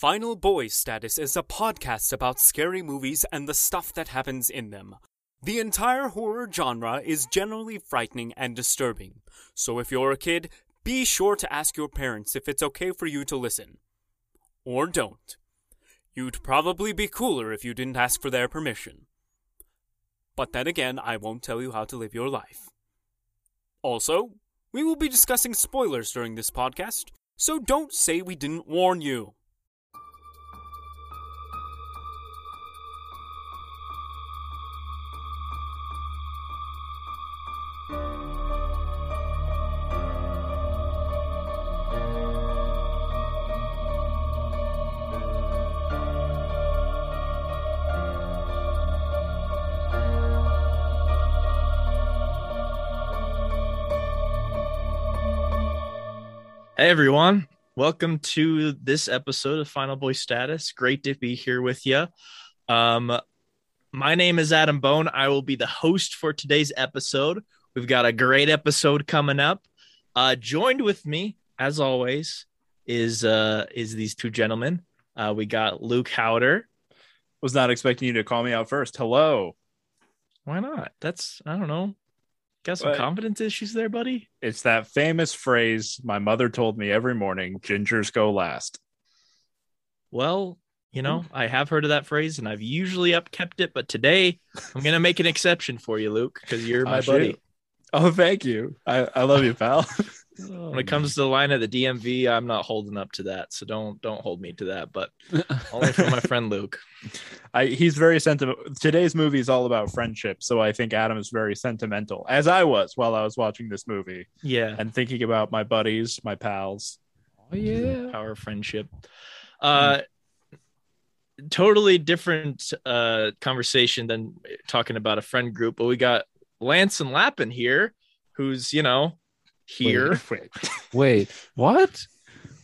Final Boys Status is a podcast about scary movies and the stuff that happens in them. The entire horror genre is generally frightening and disturbing, so if you're a kid, be sure to ask your parents if it's okay for you to listen. Or don't. You'd probably be cooler if you didn't ask for their permission. But then again, I won't tell you how to live your life. Also, we will be discussing spoilers during this podcast, so don't say we didn't warn you. Hey everyone, welcome to this episode of Final Boy Status. Great to be here with you. Um, my name is Adam Bone. I will be the host for today's episode. We've got a great episode coming up. Uh, joined with me, as always, is uh, is these two gentlemen. Uh, we got Luke Howder. Was not expecting you to call me out first. Hello. Why not? That's I don't know. Got some What? confidence issues there, buddy. It's that famous phrase my mother told me every morning gingers go last. Well, you know, hmm. I have heard of that phrase and I've usually upkept it, but today I'm gonna make an exception for you, Luke, because you're my buddy. shoot. Oh, thank you. I, I love you, pal. When it comes to the line of the DMV, I'm not holding up to that, so don't don't hold me to that. But only for my friend Luke. I, he's very sentimental. Today's movie is all about friendship. So I think Adam is very sentimental, as I was while I was watching this movie Yeah, and thinking about my buddies, my pals. Oh yeah. power of friendship. Uh, totally different uh conversation than talking about a friend group, but we got Lanson Lappin here, who's you know here. Wait, Wait, what?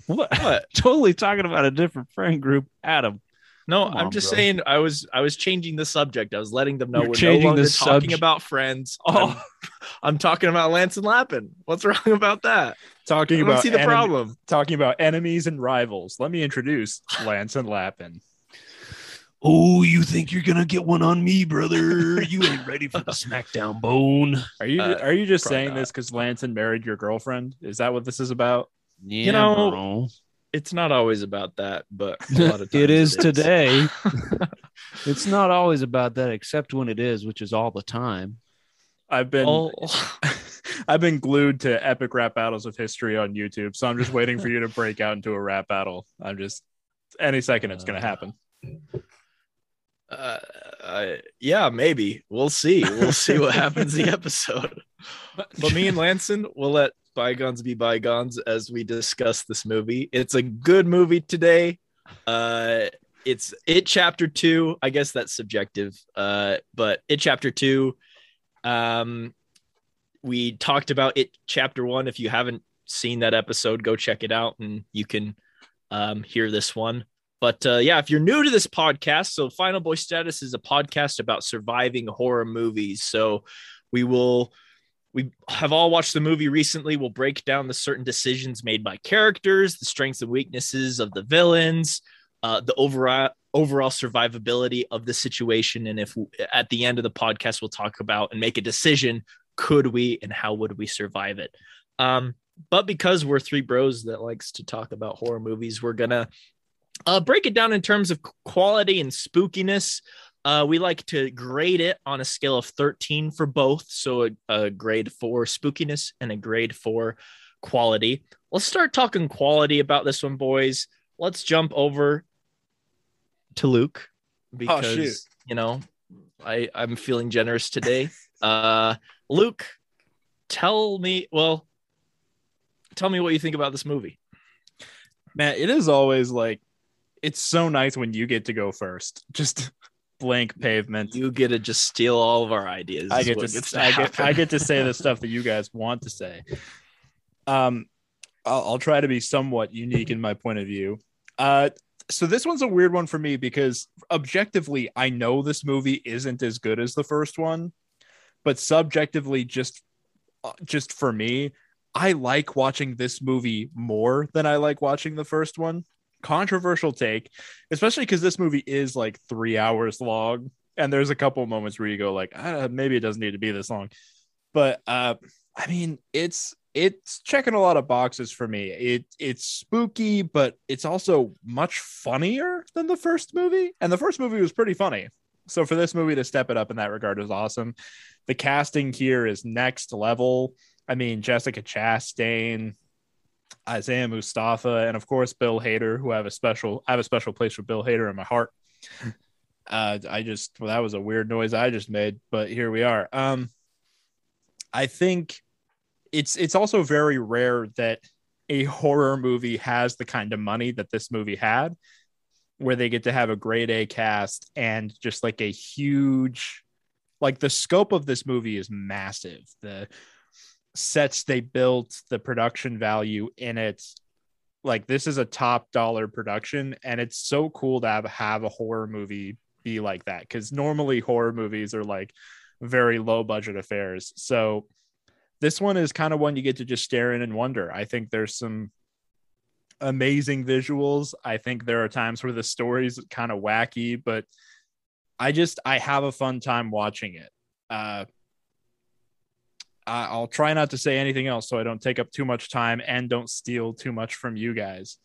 What? What? totally talking about a different friend group, Adam. No, Come I'm on, just bro. saying I was I was changing the subject. I was letting them know You're we're changing no longer the talking subj- about friends. Oh. I'm, I'm talking about Lanson Lappin. What's wrong about that? I talking don't about see the problem. talking about enemies and rivals. Let me introduce Lanson Lappin. Oh, you think you're gonna get one on me, brother? You ain't ready for the SmackDown bone. Are you Uh, are you just saying not. this because Lanson married your girlfriend? Is that what this is about? Yeah, know, bro. It's not always about that, but a lot of times it is it is. today. it's not always about that, except when it is, which is all the time. I've been Oh, I've been glued to epic rap battles of history on YouTube, so I'm just waiting for you to break out into a rap battle. I'm just any second it's gonna happen. Uh, uh, yeah, maybe we'll see. We'll see what happens in the episode. But me and Lanson will let bygones be bygones as we discuss this movie. It's a good movie today. Uh, it's it chapter two. I guess that's subjective. Uh, but it chapter two. Um, we talked about it chapter one. If you haven't seen that episode, go check it out, and you can um, hear this one. But uh, yeah, if you're new to this podcast, so Final Boy Status is a podcast about surviving horror movies. So we will, we have all watched the movie recently. We'll break down the certain decisions made by characters, the strengths and weaknesses of the villains, uh, the overall overall survivability of the situation, and if at the end of the podcast we'll talk about and make a decision: could we and how would we survive it? Um, but because we're three bros that likes to talk about horror movies, we're gonna uh, break it down in terms of quality and spookiness. Uh, we like to grade it on a scale of 13 for both. So a, a grade for spookiness and a grade for quality. Let's start talking quality about this one, boys. Let's jump over to Luke because, shoot. you know, I, I'm feeling generous today. Uh, Luke, tell me, well, tell me what you think about this movie. Man, it is always like it's so nice when you get to go first. Just blank pavement. You get to just steal all of our ideas. I get what to, I get. I get to say the stuff that you guys want to say. Um, I'll, I'll try to be somewhat unique in my point of view. Uh, so this one's a weird one for me because objectively, I know this movie isn't as good as the first one, but subjectively, just uh, just for me, I like watching this movie more than I like watching the first one. Controversial take, especially because this movie is like three hours long, and there's a couple moments where you go like, ah, maybe it doesn't need to be this long, but uh, I mean, it's it's checking a lot of boxes for me. It it's spooky, but it's also much funnier than the first movie, and the first movie was pretty funny. So for this movie to step it up in that regard is awesome. The casting here is next level. I mean, Jessica Chastain, Isaiah Mustafa, and of course Bill Hader, who I have a special I have a special place for Bill Hader in my heart. Uh, I just well, that was a weird noise I just made, but here we are. Um, I think it's it's also very rare that a horror movie has the kind of money that this movie had, where they get to have a grade A cast and just like a huge, like the scope of this movie is massive. The sets they built, the production value in it. Like this is a top dollar production, and it's so cool to have have a horror movie be like that because normally horror movies are like very low budget affairs. So this one is kind of one you get to just stare in and wonder. I think there's some amazing visuals. I think there are times where the story's kind of wacky, but I just I have a fun time watching it. Uh, I'll try not to say anything else so I don't take up too much time and don't steal too much from you guys.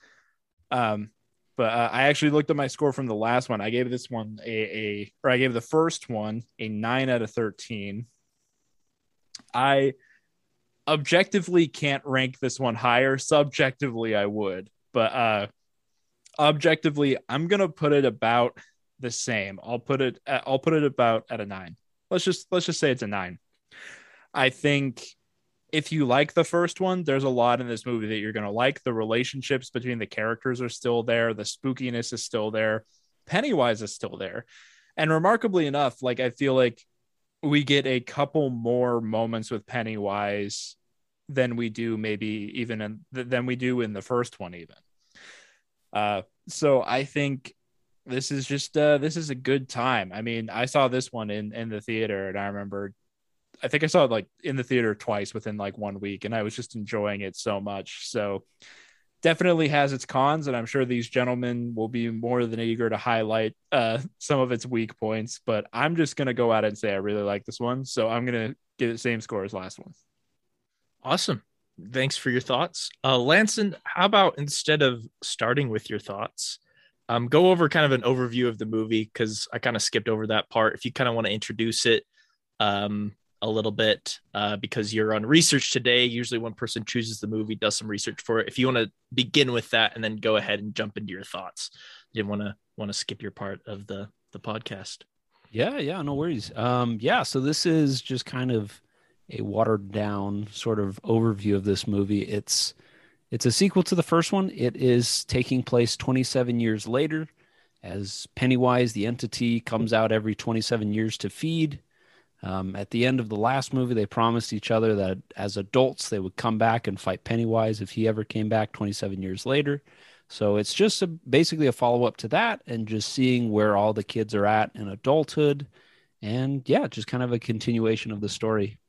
Um, but uh, I actually looked at my score from the last one. I gave this one a, a or I gave the first one a nine out of 13. I objectively can't rank this one higher. Subjectively, I would, but uh, objectively, I'm gonna put it about the same. I'll put it. I'll put it about at a nine. Let's just let's just say it's a nine. I think if you like the first one, there's a lot in this movie that you're going to like. The relationships between the characters are still there, the spookiness is still there, Pennywise is still there. And remarkably enough, like I feel like we get a couple more moments with Pennywise than we do maybe even in, than we do in the first one even. Uh so I think this is just uh this is a good time. I mean, I saw this one in in the theater and I remember I think I saw it like in the theater twice within like one week, and I was just enjoying it so much. So definitely has its cons, and I'm sure these gentlemen will be more than eager to highlight uh, some of its weak points. But I'm just gonna go out and say I really like this one, so I'm gonna give it the same score as last one. Awesome. Thanks for your thoughts. Uh, Lanson, how about instead of starting with your thoughts, um, go over kind of an overview of the movie because I kind of skipped over that part. If you kind of want to introduce it, um, a little bit uh, because you're on research today. Usually, one person chooses the movie, does some research for it. If you want to begin with that and then go ahead and jump into your thoughts, you didn't want to want to skip your part of the the podcast. Yeah, yeah, no worries. Um, yeah, so this is just kind of a watered down sort of overview of this movie. It's it's a sequel to the first one. It is taking place 27 years later, as Pennywise, the entity, comes out every 27 years to feed um, at the end of the last movie, they promised each other that as adults they would come back and fight Pennywise if he ever came back 27 years later. So it's just a, basically a follow up to that and just seeing where all the kids are at in adulthood. And yeah, just kind of a continuation of the story.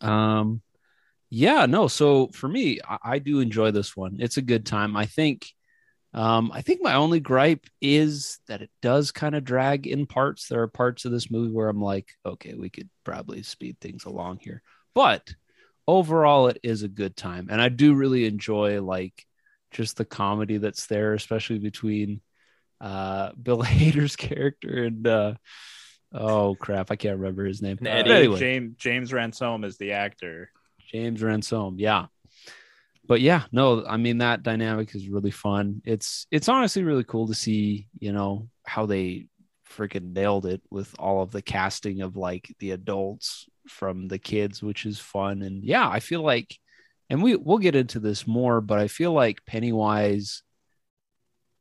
Um, yeah, no. So for me, I, I do enjoy this one. It's a good time. I think um, I think my only gripe is that it does kind of drag in parts. There are parts of this movie where I'm like, okay, we could probably speed things along here. But overall, it is a good time. And I do really enjoy like just the comedy that's there, especially between uh, Bill Hader's character and uh, oh crap, I can't remember his name. Uh, anyway. James James Ransone is the actor. James Ransone, yeah but yeah, no, I mean that dynamic is really fun. It's it's honestly really cool to see, you know, how they freaking nailed it with all of the casting of like the adults from the kids, which is fun. And yeah, I feel like and we we'll get into this more, but I feel like Pennywise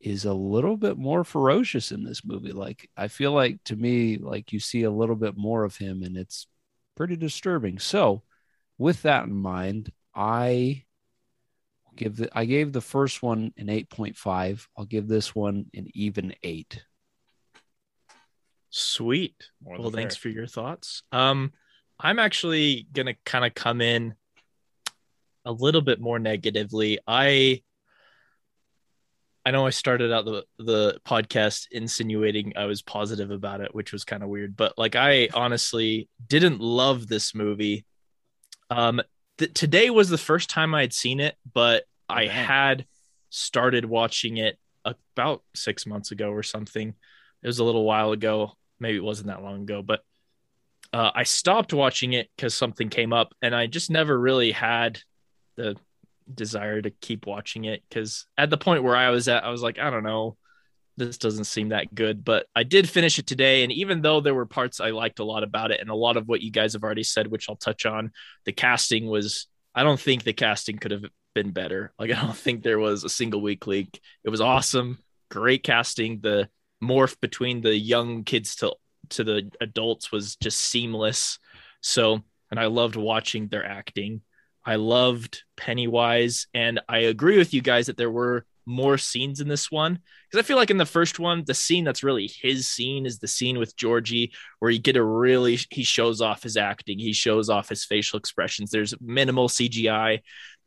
is a little bit more ferocious in this movie. Like I feel like to me, like you see a little bit more of him and it's pretty disturbing. So with that in mind, I give the I gave the first one an 8.5. I'll give this one an even 8. Sweet. Well, thanks for your thoughts. Um I'm actually going to kind of come in a little bit more negatively. I I know I started out the the podcast insinuating I was positive about it, which was kind of weird, but like I honestly didn't love this movie. Um, th- today was the first time I had seen it, but I had started watching it about six months ago or something. It was a little while ago. Maybe it wasn't that long ago, but uh, I stopped watching it because something came up, and I just never really had the desire to keep watching it because at the point where I was at, I was like, I don't know, this doesn't seem that good. But I did finish it today, and even though there were parts I liked a lot about it, and a lot of what you guys have already said, which I'll touch on, the casting was. I don't think the casting could have been better. Like I don't think there was a single weak link. It was awesome, great casting. The morph between the young kids to to the adults was just seamless. So, and I loved watching their acting. I loved Pennywise, and I agree with you guys that there were more scenes in this one because I feel like in the first one, the scene that's really his scene is the scene with Georgie, where you get a really he shows off his acting, he shows off his facial expressions. There's minimal CGI.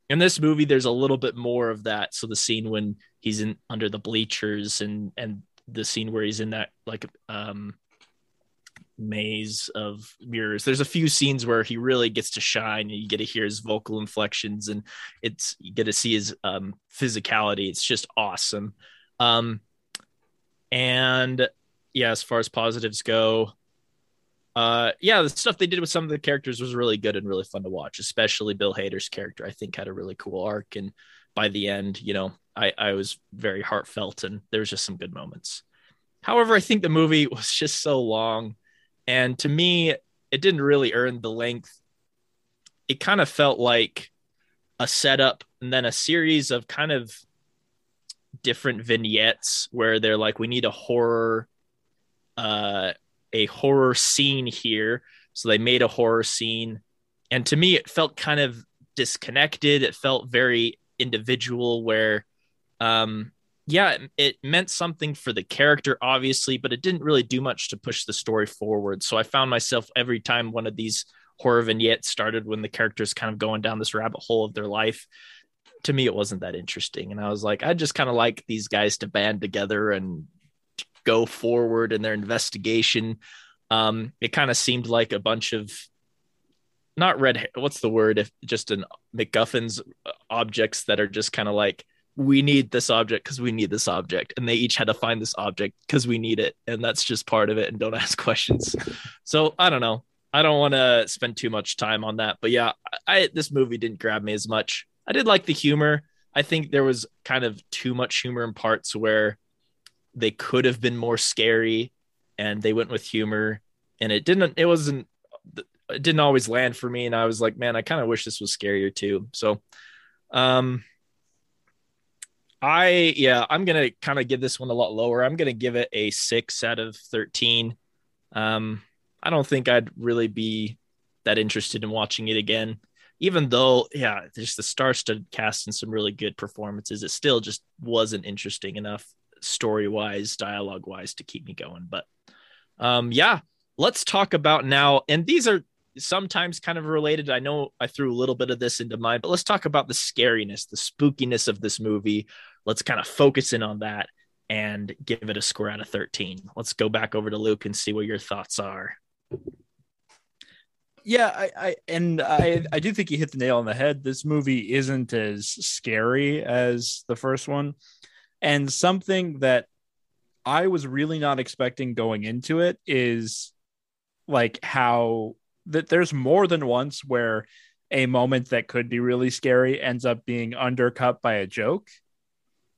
In this movie, there's a little bit more of that. So the scene when he's in under the bleachers and and the scene where he's in that like um maze of mirrors. There's a few scenes where he really gets to shine and you get to hear his vocal inflections and it's you get to see his um, physicality. It's just awesome. Um, and yeah, as far as positives go, uh, yeah, the stuff they did with some of the characters was really good and really fun to watch, especially Bill Hader's character. I think had a really cool arc, and by the end, you know, I I was very heartfelt, and there was just some good moments. However, I think the movie was just so long and to me, it didn't really earn the length. It kind of felt like a setup and then a series of kind of different vignettes where they're like, we need a horror, uh, a horror scene here. So they made a horror scene. And to me, it felt kind of disconnected. It felt very individual where um, yeah, it, meant something for the character, obviously, but it didn't really do much to push the story forward. So I found myself every time one of these horror vignettes started when the characters kind of going down this rabbit hole of their life. To me, it wasn't that interesting. And I was like, I just kind of like these guys to band together and go forward in their investigation. Um, it kind of seemed like a bunch of not red, what's the word? If just an MacGuffins uh, objects that are just kind of like, we need this object because we need this object and they each had to find this object because we need it and that's just part of it and don't ask questions. So i don't know. I don't want to spend too much time on that but yeah I, this movie didn't grab me as much. I did like the humor. I think there was kind of too much humor in parts where they could have been more scary and they went with humor and it didn't it wasn't it didn't always land for me and i was like man i kind of wish this was scarier too. So um I yeah, I'm gonna kind of give this one a lot lower. I'm gonna give it a six out of thirteen. Um, I don't think I'd really be that interested in watching it again. Even though, yeah, just the star-studded cast and some really good performances, it still just wasn't interesting enough story-wise, dialogue-wise to keep me going. But um, yeah, let's talk about now. And these are sometimes kind of related. I know I threw a little bit of this into mine, but let's talk about the scariness, the spookiness of this movie. Let's kind of focus in on that and give it a score out of 13. Let's go back over to Luke and see what your thoughts are. Yeah, I, I and I I do think you hit the nail on the head. This movie isn't as scary as the first one. And something that I was really not expecting going into it is like how that there's more than once where a moment that could be really scary ends up being undercut by a joke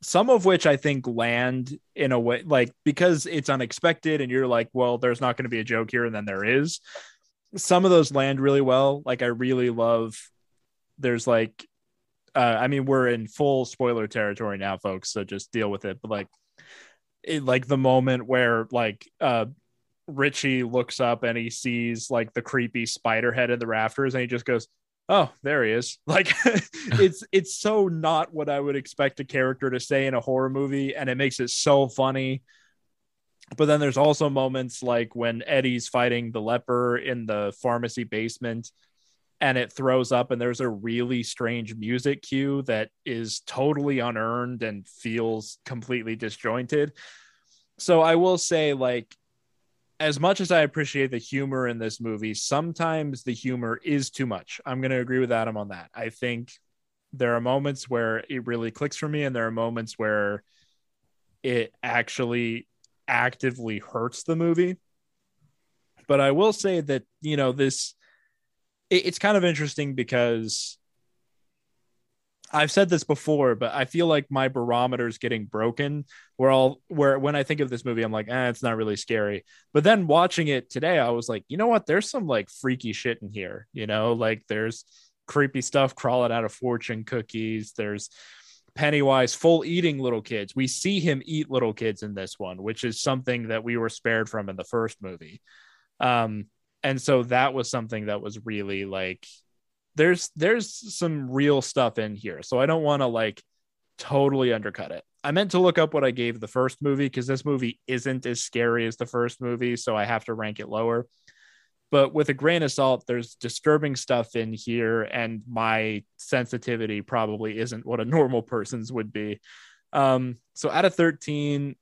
some of which I think land in a way like because it's unexpected and you're like, well, there's not going to be a joke here, and then there is. Some of those land really well. Like I really love. There's like, uh, I mean, we're in full spoiler territory now, folks. So just deal with it. But like, it, like the moment where like uh Richie looks up and he sees like the creepy spider head in the rafters and he just goes, Oh, there he is. Like it's it's so not what I would expect a character to say in a horror movie, and it makes it so funny. But then there's also moments like when Eddie's fighting the leper in the pharmacy basement and it throws up and there's a really strange music cue that is totally unearned and feels completely disjointed. So I will say like as much as I appreciate the humor in this movie, sometimes the humor is too much. I'm going to agree with Adam on that. I think there are moments where it really clicks for me and there are moments where it actually actively hurts the movie. But I will say that, you know, this it, it's kind of interesting because I've said this before, but I feel like my barometer is getting broken. Where all where when I think of this movie, I'm like, eh, it's not really scary. But then watching it today, I was like, you know what? There's some like freaky shit in here. You know, like there's creepy stuff crawling out of fortune cookies. There's Pennywise full eating little kids. We see him eat little kids in this one, which is something that we were spared from in the first movie. Um, and so that was something that was really like there's there's some real stuff in here. So i don't want to like totally undercut it. I meant to look up what i gave the first movie because this movie isn't as scary as the first movie so i have to rank it lower. But with a grain of salt there's disturbing stuff in here and my sensitivity probably isn't what a normal person's would be. Um so out of 13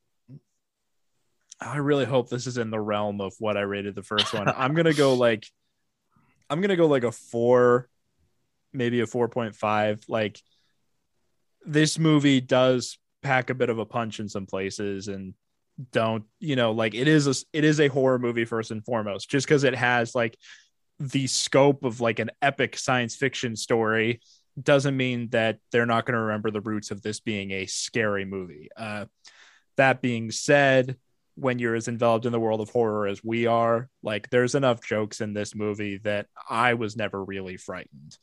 I really hope this is in the realm of what I rated the first one. I'm gonna go like I'm gonna go like a four, maybe a 4.5. Like this movie does pack a bit of a punch in some places and don't you know like it is a it is a horror movie first and foremost just because it has like the scope of like an epic science fiction story doesn't mean that they're not going to remember the roots of this being a scary movie uh that being said when you're as involved in the world of horror as we are. Like, there's enough jokes in this movie that I was never really frightened.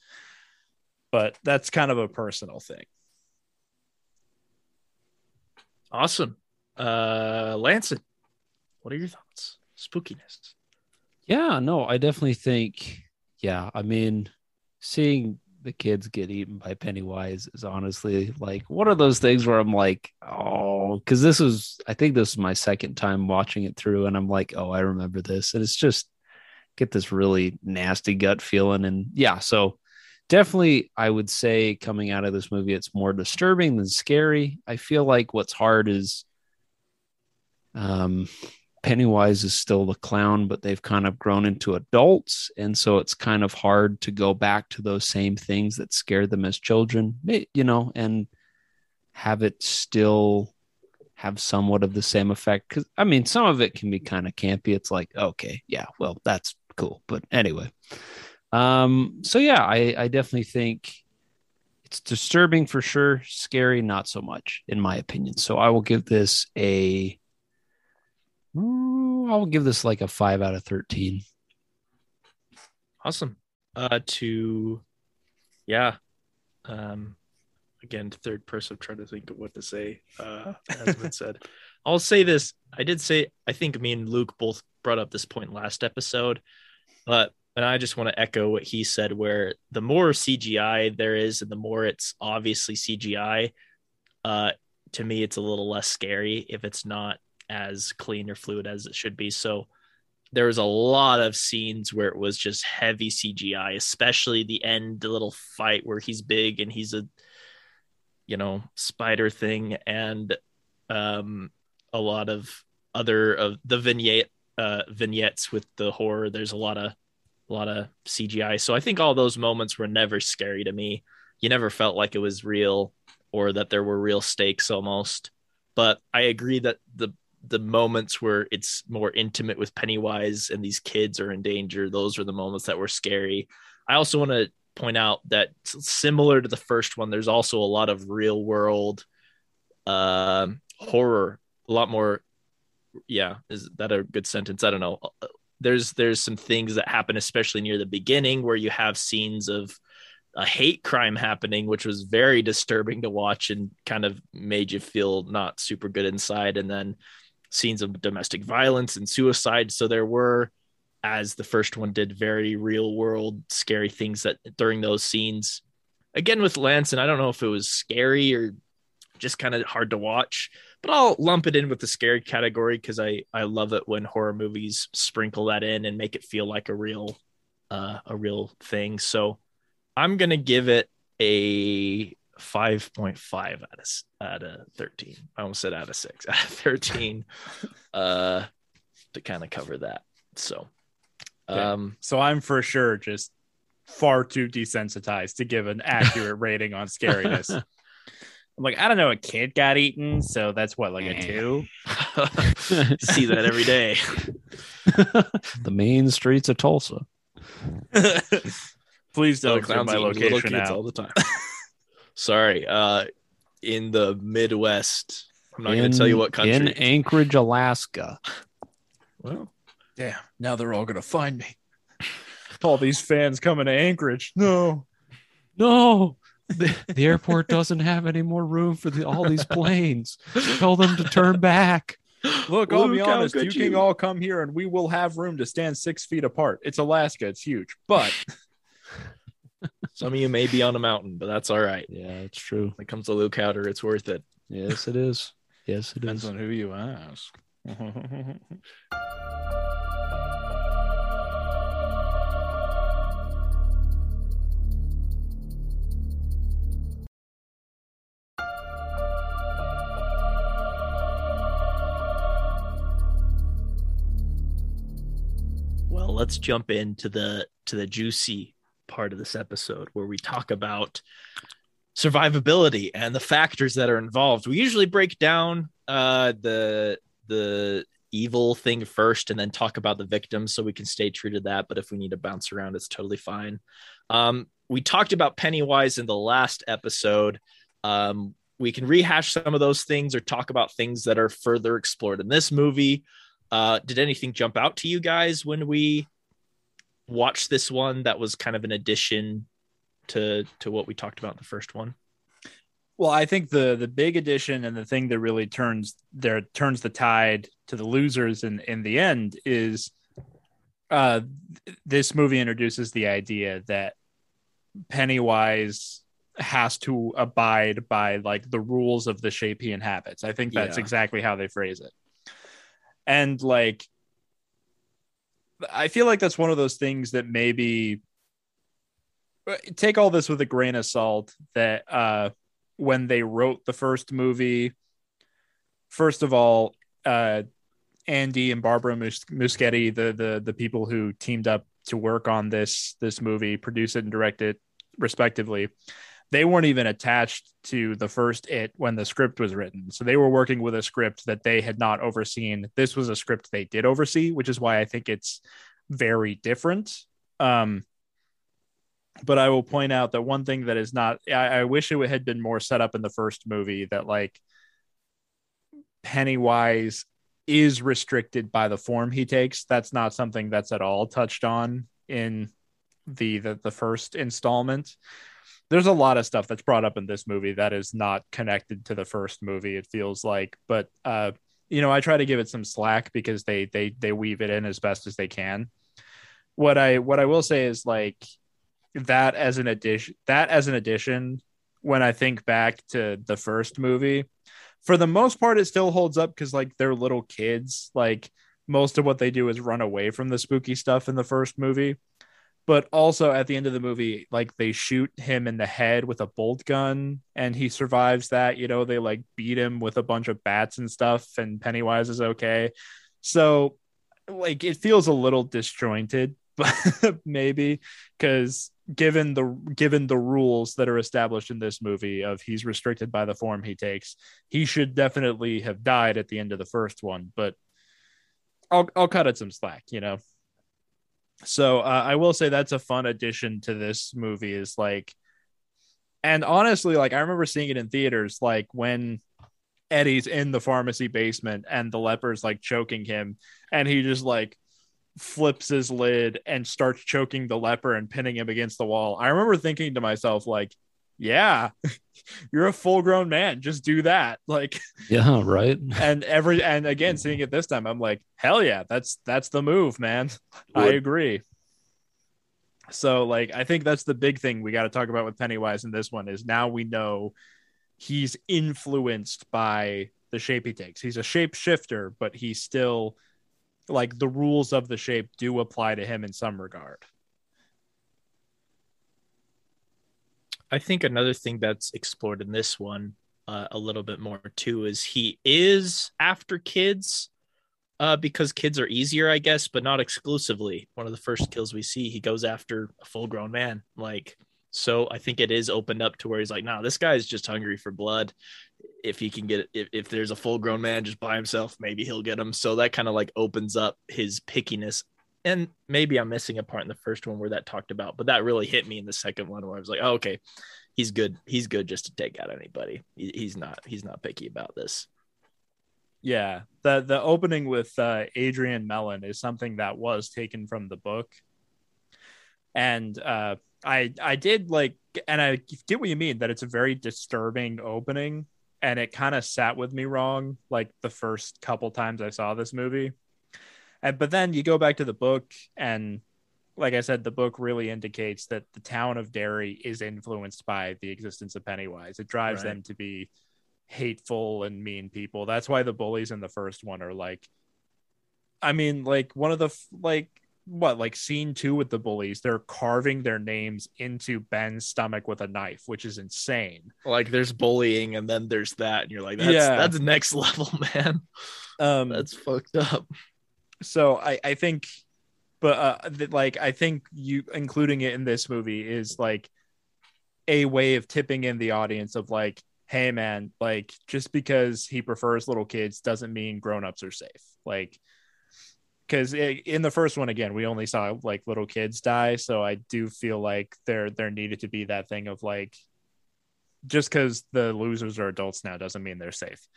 But that's kind of a personal thing. Awesome. Uh Lanson, what are your thoughts? Spookiness. Yeah, no, I definitely think, yeah, I mean, seeing the kids get eaten by Pennywise is honestly like one of those things where I'm like, oh, because this was, I think this is my second time watching it through, and I'm like, oh, I remember this, and it's just get this really nasty gut feeling, and yeah, so definitely, I would say coming out of this movie, it's more disturbing than scary. I feel like what's hard is, um, Pennywise is still the clown, but they've kind of grown into adults. And so it's kind of hard to go back to those same things that scared them as children, you know, and have it still have somewhat of the same effect. Cause I mean, some of it can be kind of campy. It's like, okay, yeah, well, that's cool. But anyway. Um, so yeah, I, I definitely think it's disturbing for sure, scary, not so much, in my opinion. So I will give this a I'll give this like a five out of 13. Awesome. Uh, to, yeah. Um, again, third person, I'm trying to think of what to say. Uh, as been said, I'll say this. I did say, I think me and Luke both brought up this point last episode, but, and I just want to echo what he said, where the more CGI there is and the more it's obviously CGI, uh, to me, it's a little less scary if it's not as clean or fluid as it should be. So there was a lot of scenes where it was just heavy CGI, especially the end, the little fight where he's big and he's a, you know, spider thing, and um, a lot of other of the vignette uh, vignettes with the horror. There's a lot of a lot of CGI. So I think all those moments were never scary to me. You never felt like it was real or that there were real stakes almost. But I agree that the the moments where it's more intimate with Pennywise and these kids are in danger, those are the moments that were scary. I also want to point out that similar to the first one, there's also a lot of real world uh, horror, a lot more. Yeah, is that a good sentence? I don't know. There's there's some things that happen, especially near the beginning, where you have scenes of a hate crime happening, which was very disturbing to watch and kind of made you feel not super good inside. And then scenes of domestic violence and suicide. So there were, as the first one did, very real world, scary things that during those scenes. Again, with Lanson, I don't know if it was scary or just kind of hard to watch, but I'll lump it in with the scary category because I I love it when horror movies sprinkle that in and make it feel like a real uh, a real thing. So I'm gonna give it a 5.5 out of out of 13. I almost said out of six, out of 13, uh, to kind of cover that. So, um, so I'm for sure just far too desensitized to give an accurate rating on scariness. I'm like, I don't know, a kid got eaten, so that's what, like a two? see that every day. the main streets of Tulsa. Please don't Little give clowns my location kids out. all the time. Sorry, uh, in the Midwest. I'm not going to tell you what country. In Anchorage, Alaska. well, Damn, now they're all gonna find me. All these fans coming to Anchorage. No. No, the, the airport doesn't have any more room for the, all these planes. Tell them to turn back. Look, I'll be honest, you good can you- all come here and we will have room to stand six feet apart. It's Alaska, it's huge. But some of you may be on a mountain, but that's all right. Yeah, it's true. When it comes to Luke Cowder, it's worth it. Yes, it is. Yes, it depends is. on who you ask. Well, let's jump into the to the juicy part of this episode where we talk about survivability and the factors that are involved. We usually break down uh, the the evil thing first and then talk about the victims so we can stay true to that. But if we need to bounce around, it's totally fine. Um, we talked about Pennywise in the last episode. Um, we can rehash some of those things or talk about things that are further explored in this movie. Uh, did anything jump out to you guys when we watched this one that was kind of an addition to to what we talked about in the first one? Well, I think the the big addition and the thing that really turns there turns the tide to the losers in in the end is uh this movie introduces the idea that Pennywise has to abide by like the rules of the shape he inhabits. I think that's Yeah. exactly how they phrase it. And like I feel like that's one of those things that maybe take all this with a grain of salt that uh when they wrote the first movie first of all uh Andy and Barbara Mus- Muschetti the the the people who teamed up to work on this this movie produce it and direct it respectively they weren't even attached to the first it when the script was written. So they were working with a script that they had not overseen. This was a script they did oversee which is why i think it's very different. Um but i will point out that one thing that is not I, I wish it had been more set up in the first movie that like pennywise is restricted by the form he takes. That's not something that's at all touched on in the the, the first installment there's a lot of stuff that's brought up in this movie that is not connected to the first movie it feels like but uh you know i try to give it some slack because they they they weave it in as best as they can. What i what i will say is like that as an addition that as an addition when i think back to the first movie for the most part it still holds up because like they're little kids. Like most of what they do is run away from the spooky stuff in the first movie but also at the end of the movie like they shoot him in the head with a bolt gun and he survives that you know they like beat him with a bunch of bats and stuff and pennywise is okay. So like it feels a little disjointed but maybe because given the given the rules that are established in this movie of he's restricted by the form he takes he should definitely have died at the end of the first one but i'll i'll cut it some slack you know so uh, I will say that's a fun addition to this movie. Is like, and honestly, like I remember seeing it in theaters, like when Eddie's in the pharmacy basement and the leper's like choking him, and he just like flips his lid and starts choking the leper and pinning him against the wall. I remember thinking to myself, like, yeah, you're a full grown man. Just do that. Like, Yeah, right. and every and again seeing it this time i'm like hell yeah that's that's the move man i agree so like i think that's the big thing we got to talk about with pennywise in this one is now we know he's influenced by the shape he takes he's a shapeshifter but he's still like the rules of the shape do apply to him in some regard I think another thing that's explored in this one uh, a little bit more too is he is after kids uh, because kids are easier, I guess, but not exclusively. One of the first kills we see, he goes after a full grown man. Like, so I think it is opened up to where he's like, nah, this guy is just hungry for blood. If he can get if, if there's a full grown man just by himself, maybe he'll get him. So that kind of like opens up his pickiness. And maybe I'm missing a part in the first one where that talked about, but that really hit me in the second one where I was like, oh, okay, he's good. He's good just to take out anybody. He, he's not. He's not picky about this. Yeah, the the opening with uh, Adrian Mellon is something that was taken from the book, and uh, I I did like, and I get what you mean that it's a very disturbing opening, and it kind of sat with me wrong like the first couple times I saw this movie, and but then you go back to the book and like I said, the book really indicates that the town of Derry is influenced by the existence of Pennywise. It drives right. them to be hateful and mean people. That's why the bullies in the first one are like, I mean, like one of the like what like scene two with the bullies, they're carving their names into Ben's stomach with a knife, which is insane. Like there's bullying and then there's that, and you're like, that's yeah. that's next level, man. Um, that's fucked up. So I I think but uh, th- like I think you including it in this movie is like a way of tipping in the audience of like, hey man, like just because he prefers little kids doesn't mean grown-ups are safe. Like because in the first one again we only saw like little kids die so i do feel like there there needed to be that thing of like just because the losers are adults now doesn't mean they're safe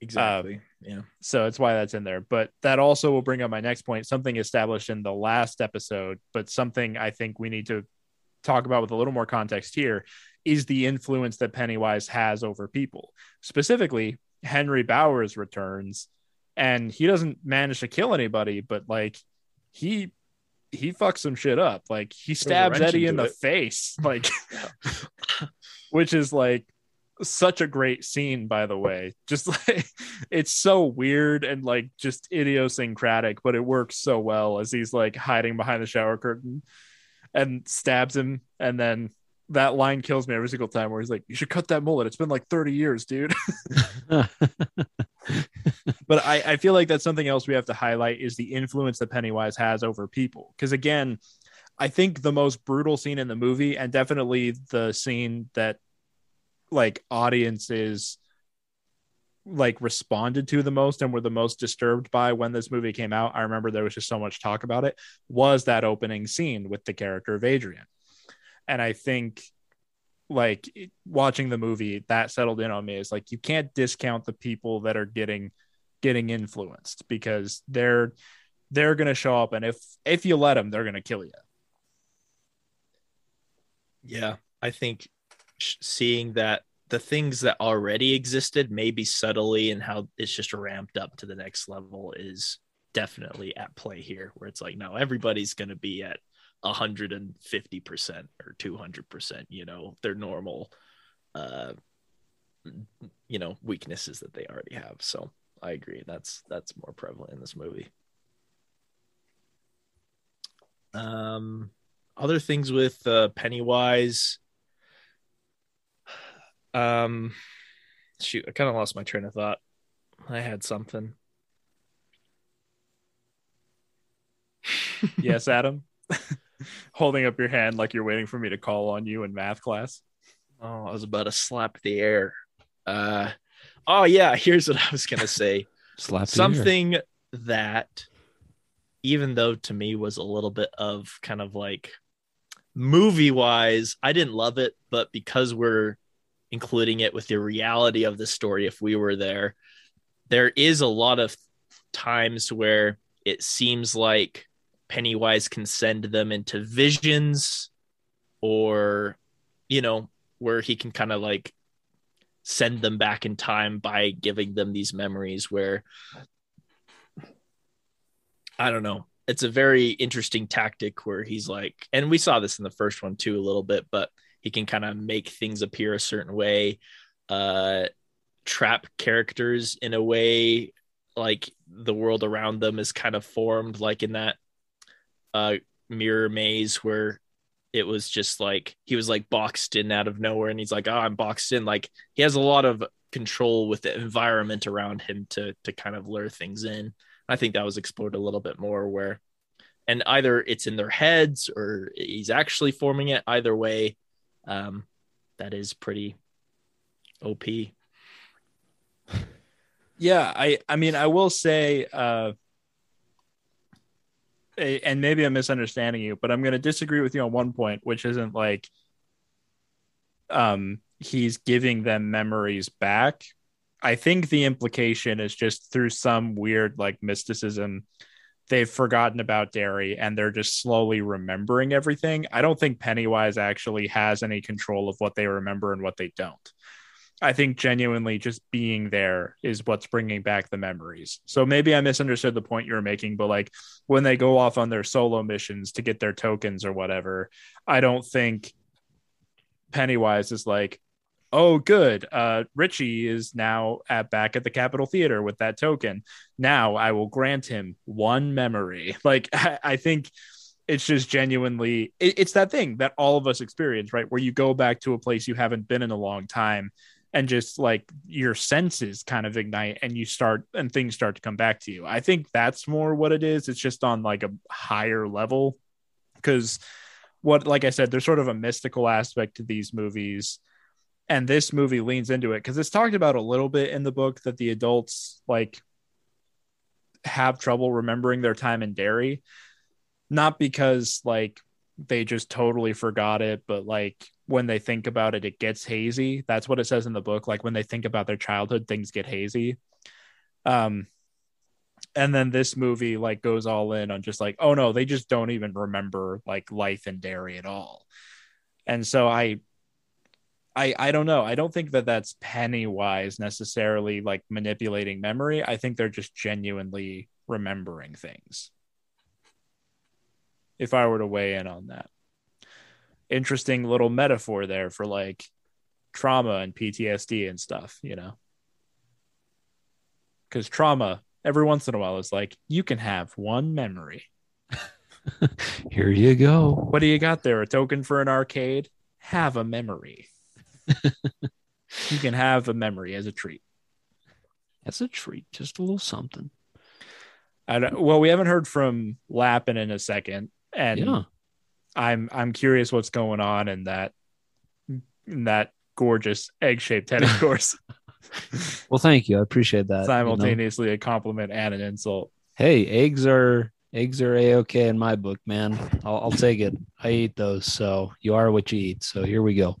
Exactly. Um, yeah. So it's why that's in there. But that also will bring up my next point something established in the last episode, but something I think we need to talk about with a little more context here is the influence that Pennywise has over people. Specifically, Henry Bowers returns and he doesn't manage to kill anybody, but like he he fucks some shit up. Like he stabs Eddie in the it. face, like which is like such a great scene by the way. Just like it's so weird and like just idiosyncratic but it works so well as he's like hiding behind the shower curtain and stabs him. And then that line kills me every single time where he's like you should cut that mullet. It's been like 30 years dude. But I, I feel like that's something else we have to highlight is the influence that pennywise has over people. Because again i think the most brutal scene in the movie and definitely the scene that like audiences like responded to the most and were the most disturbed by when this movie came out. I remember there was just so much talk about it was that opening scene with the character of adrian. And i think like watching the movie that settled in on me. Is like you can't discount the people that are getting getting influenced because they're they're going to show up and if if you let them they're going to kill you. Yeah i think seeing that the things that already existed maybe subtly and how it's just ramped up to the next level is definitely at play here where it's like no everybody's going to be at 150% or 200% you know their normal uh you know weaknesses that they already have. So i agree that's that's more prevalent in this movie. Um other things with uh pennywise um, shoot, I kind of lost my train of thought. I had something. yes, Adam. Holding up your hand like you're waiting for me to call on you in math class. Oh, I was about to slap the air. Uh, oh yeah, here's what I was gonna say. slap something that, even though to me was a little bit of kind of like movie wise, I didn't love it, but because we're including it with the reality of the story if we were there. There is a lot of times where it seems like pennywise can send them into visions or you know where he can kind of like send them back in time by giving them these memories where i don't know it's a very interesting tactic where he's like and we saw this in the first one too a little bit but he can kind of make things appear a certain way, uh, trap characters in a way like the world around them is kind of formed, like in that uh, mirror maze where it was just like he was like boxed in out of nowhere and he's like oh i'm boxed in like he has a lot of control with the environment around him to to kind of lure things in. I think that was explored a little bit more where and either it's in their heads or he's actually forming it either way um that is pretty op yeah i i mean i will say uh and maybe I'm misunderstanding you, but I'm going to disagree with you on one point, which isn't like um he's giving them memories back. I think the implication is just through some weird like mysticism they've forgotten about Derry and they're just slowly remembering everything. I don't think Pennywise actually has any control of what they remember and what they don't. I think genuinely just being there is what's bringing back the memories. So maybe I misunderstood the point you were making, but like when they go off on their solo missions to get their tokens or whatever, I don't think Pennywise is like, oh, good. Uh, Richie is now at back at the Capitol Theater with that token. Now I will grant him one memory. Like I, I think it's just genuinely it, it's that thing that all of us experience, right? Where you go back to a place you haven't been in a long time and just like your senses kind of ignite and you start and things start to come back to you. I think that's more what it is. It's just on like a higher level because what like I said, there's sort of a mystical aspect to these movies. And this movie leans into it because it's talked about a little bit in the book that the adults like have trouble remembering their time in Derry. Not because like they just totally forgot it, but like when they think about it, it gets hazy. That's what it says in the book. Like when they think about their childhood, things get hazy. Um, and then this movie like goes all in on just like, oh no, they just don't even remember like life in Derry at all. And so I, I, I don't know. I don't think that that's Pennywise necessarily like manipulating memory. I think they're just genuinely remembering things. If I were to weigh in on that interesting little metaphor there for like trauma and PTSD and stuff, you know? Because trauma, every once in a while, is like, you can have one memory. Here you go. What do you got there? A token for an arcade? Have a memory. You can have a memory as a treat. As a treat, just a little something. I don't, well, we haven't heard from Lappin in a second, and yeah. I'm I'm curious what's going on in that in that gorgeous egg-shaped tennis course. well, thank you. I appreciate that. Simultaneously you know? a compliment and an insult. Hey, eggs are eggs are a okay in my book, man. I'll, I'll take it. I eat those, so you are what you eat. So here we go.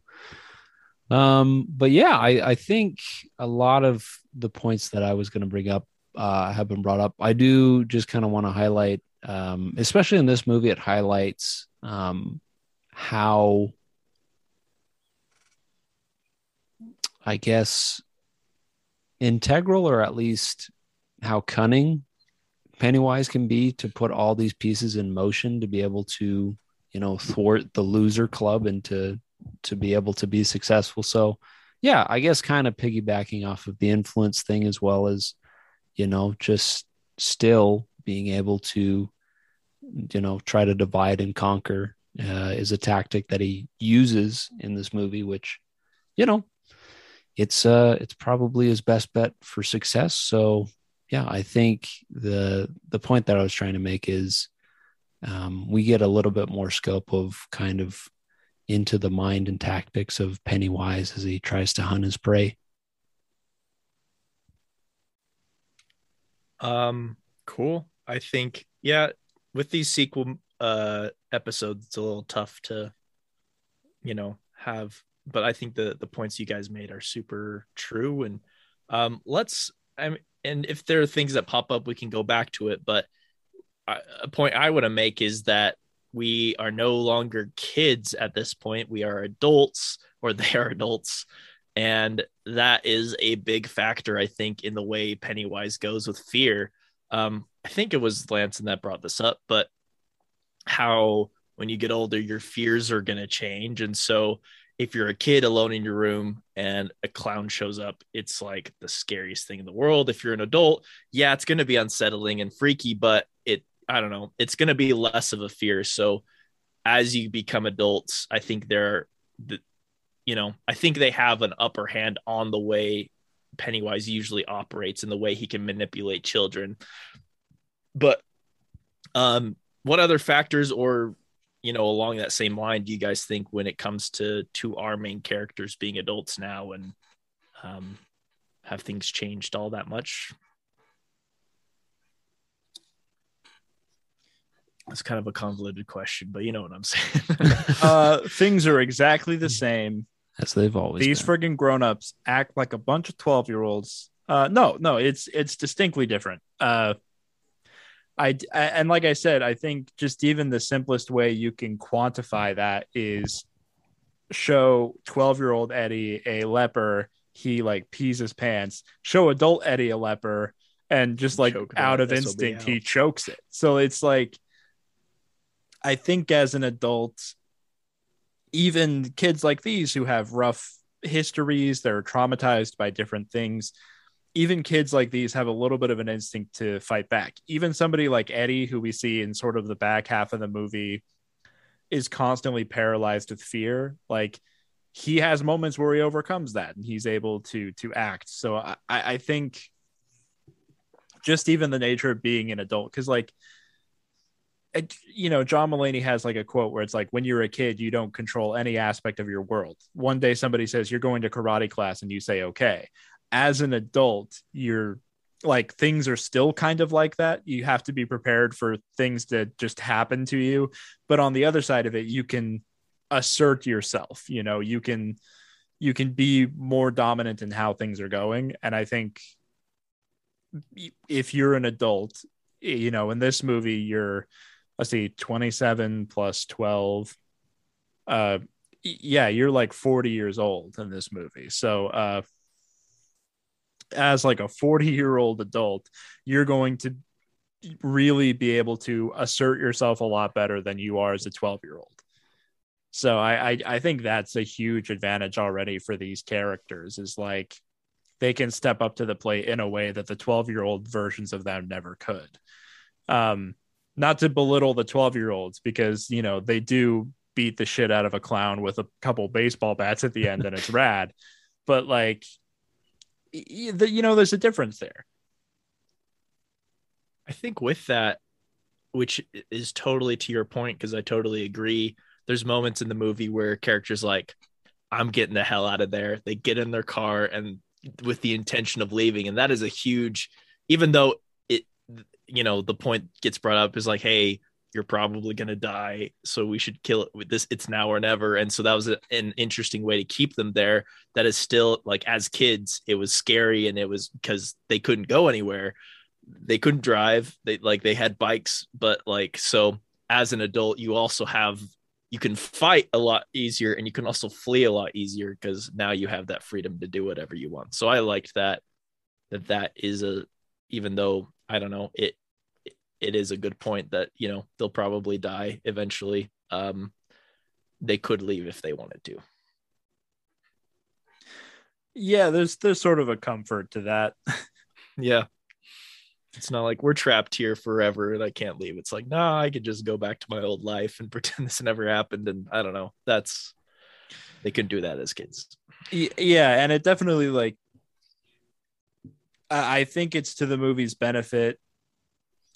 Um, but yeah, I I think a lot of the points that I was going to bring up uh, have been brought up. I do just kind of want to highlight, um, especially in this movie, it highlights um, how I guess integral or at least how cunning Pennywise can be to put all these pieces in motion to be able to, you know, thwart the loser club and to be able to be successful. So yeah, I guess kind of piggybacking off of the influence thing as well as, you know, just still being able to you know try to divide and conquer uh, is a tactic that he uses in this movie which you know it's uh it's probably his best bet for success so yeah i think the the point that i was trying to make is um, we get a little bit more scope of kind of into the mind and tactics of pennywise as he tries to hunt his prey? Um cool. I think yeah with these sequel uh episodes it's a little tough to you know have but i think the the points you guys made are super true. And um let's i and if there are things that pop up we can go back to it but a point i want to make is that we are no longer kids at this point we are adults or they are adults and that is a big factor i think in the way pennywise goes with fear um, I think it was Lanson that brought this up, but how when you get older, your fears are going to change. And so if you're a kid alone in your room and a clown shows up, it's like the scariest thing in the world. If you're an adult, yeah, it's going to be unsettling and freaky, but I don't know, it's going to be less of a fear. So as you become adults, I think they're you know, I think they have an upper hand on the way Pennywise usually operates and the way he can manipulate children. But um what other factors or you know along that same line do you guys think when it comes to to our main characters being adults now and um have things changed all that much It's kind of a convoluted question, but you know what I'm saying. uh, things are exactly the same as they've always. These been. friggin' grown-ups act like a bunch of twelve year olds. Uh, no, no, it's it's distinctly different. Uh, I and like I said, I think just even the simplest way you can quantify that is show twelve year old Eddie a leper. He like pees his pants. Show adult Eddie a leper, and just like out of instinct, he chokes it. So it's like I think as an adult, even kids like these who have rough histories, they're traumatized by different things. Even kids like these have a little bit of an instinct to fight back. Even somebody like Eddie, who we see in sort of the back half of the movie, is constantly paralyzed with fear. Like he has moments where he overcomes that and he's able to to act. So I, I think just even the nature of being an adult, because like you know, John Mulaney has like a quote where it's like, when you're a kid, you don't control any aspect of your world. One day somebody says you're going to karate class and you say, okay. As an adult, you're like, things are still kind of like that. You have to be prepared for things that just happen to you. But on the other side of it, you can assert yourself, you know, you can, you can be more dominant in how things are going. And I think if you're an adult, you know, in this movie, you're, let's see 27 plus 12 uh yeah you're like 40 years old in this movie. So uh as like a 40 year old adult you're going to really be able to assert yourself a lot better than you are as a 12 year old so I, I i think that's a huge advantage already for these characters is like they can step up to the plate in a way that the 12 year old versions of them never could. Um not to belittle the 12 year olds because you know they do beat the shit out of a clown with a couple baseball bats at the end and it's rad. But like you know there's a difference there. I think with that which is totally to your point because i totally agree there's moments in the movie where characters like i'm getting the hell out of there. They get in their car and with the intention of leaving and that is a huge even though you know the point gets brought up is like hey you're probably going to die so we should kill it with this it's now or never. And so that was a, an interesting way to keep them there. That is still like as kids it was scary and it was because they couldn't go anywhere. They couldn't drive. They like they had bikes but like so as an adult you also have you can fight a lot easier and you can also flee a lot easier because now you have that freedom to do whatever you want. So i liked that that that is a even though i don't know it it is a good point that you know they'll probably die eventually. Um, they could leave if they wanted to. Yeah, there's there's sort of a comfort to that. yeah. It's not like we're trapped here forever and I can't leave. It's like, nah, I could just go back to my old life and pretend this never happened. And I don't know. That's they couldn't do that as kids. Yeah, and it definitely like I think it's to the movie's benefit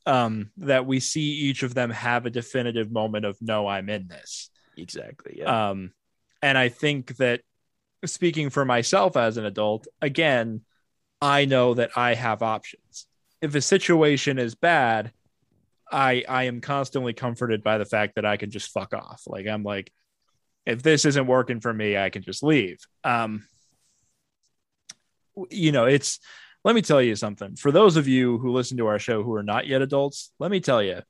um, that we see each of them have a definitive moment of no, I'm in this. Exactly. Yeah. Um, and I think that speaking for myself as an adult, again, I know that I have options. If a situation is bad, I I am constantly comforted by the fact that I can just fuck off. Like I'm like, if this isn't working for me, I can just leave. Um, you know, it's let me tell you something. For those of you who listen to our show who are not yet adults, let me tell you,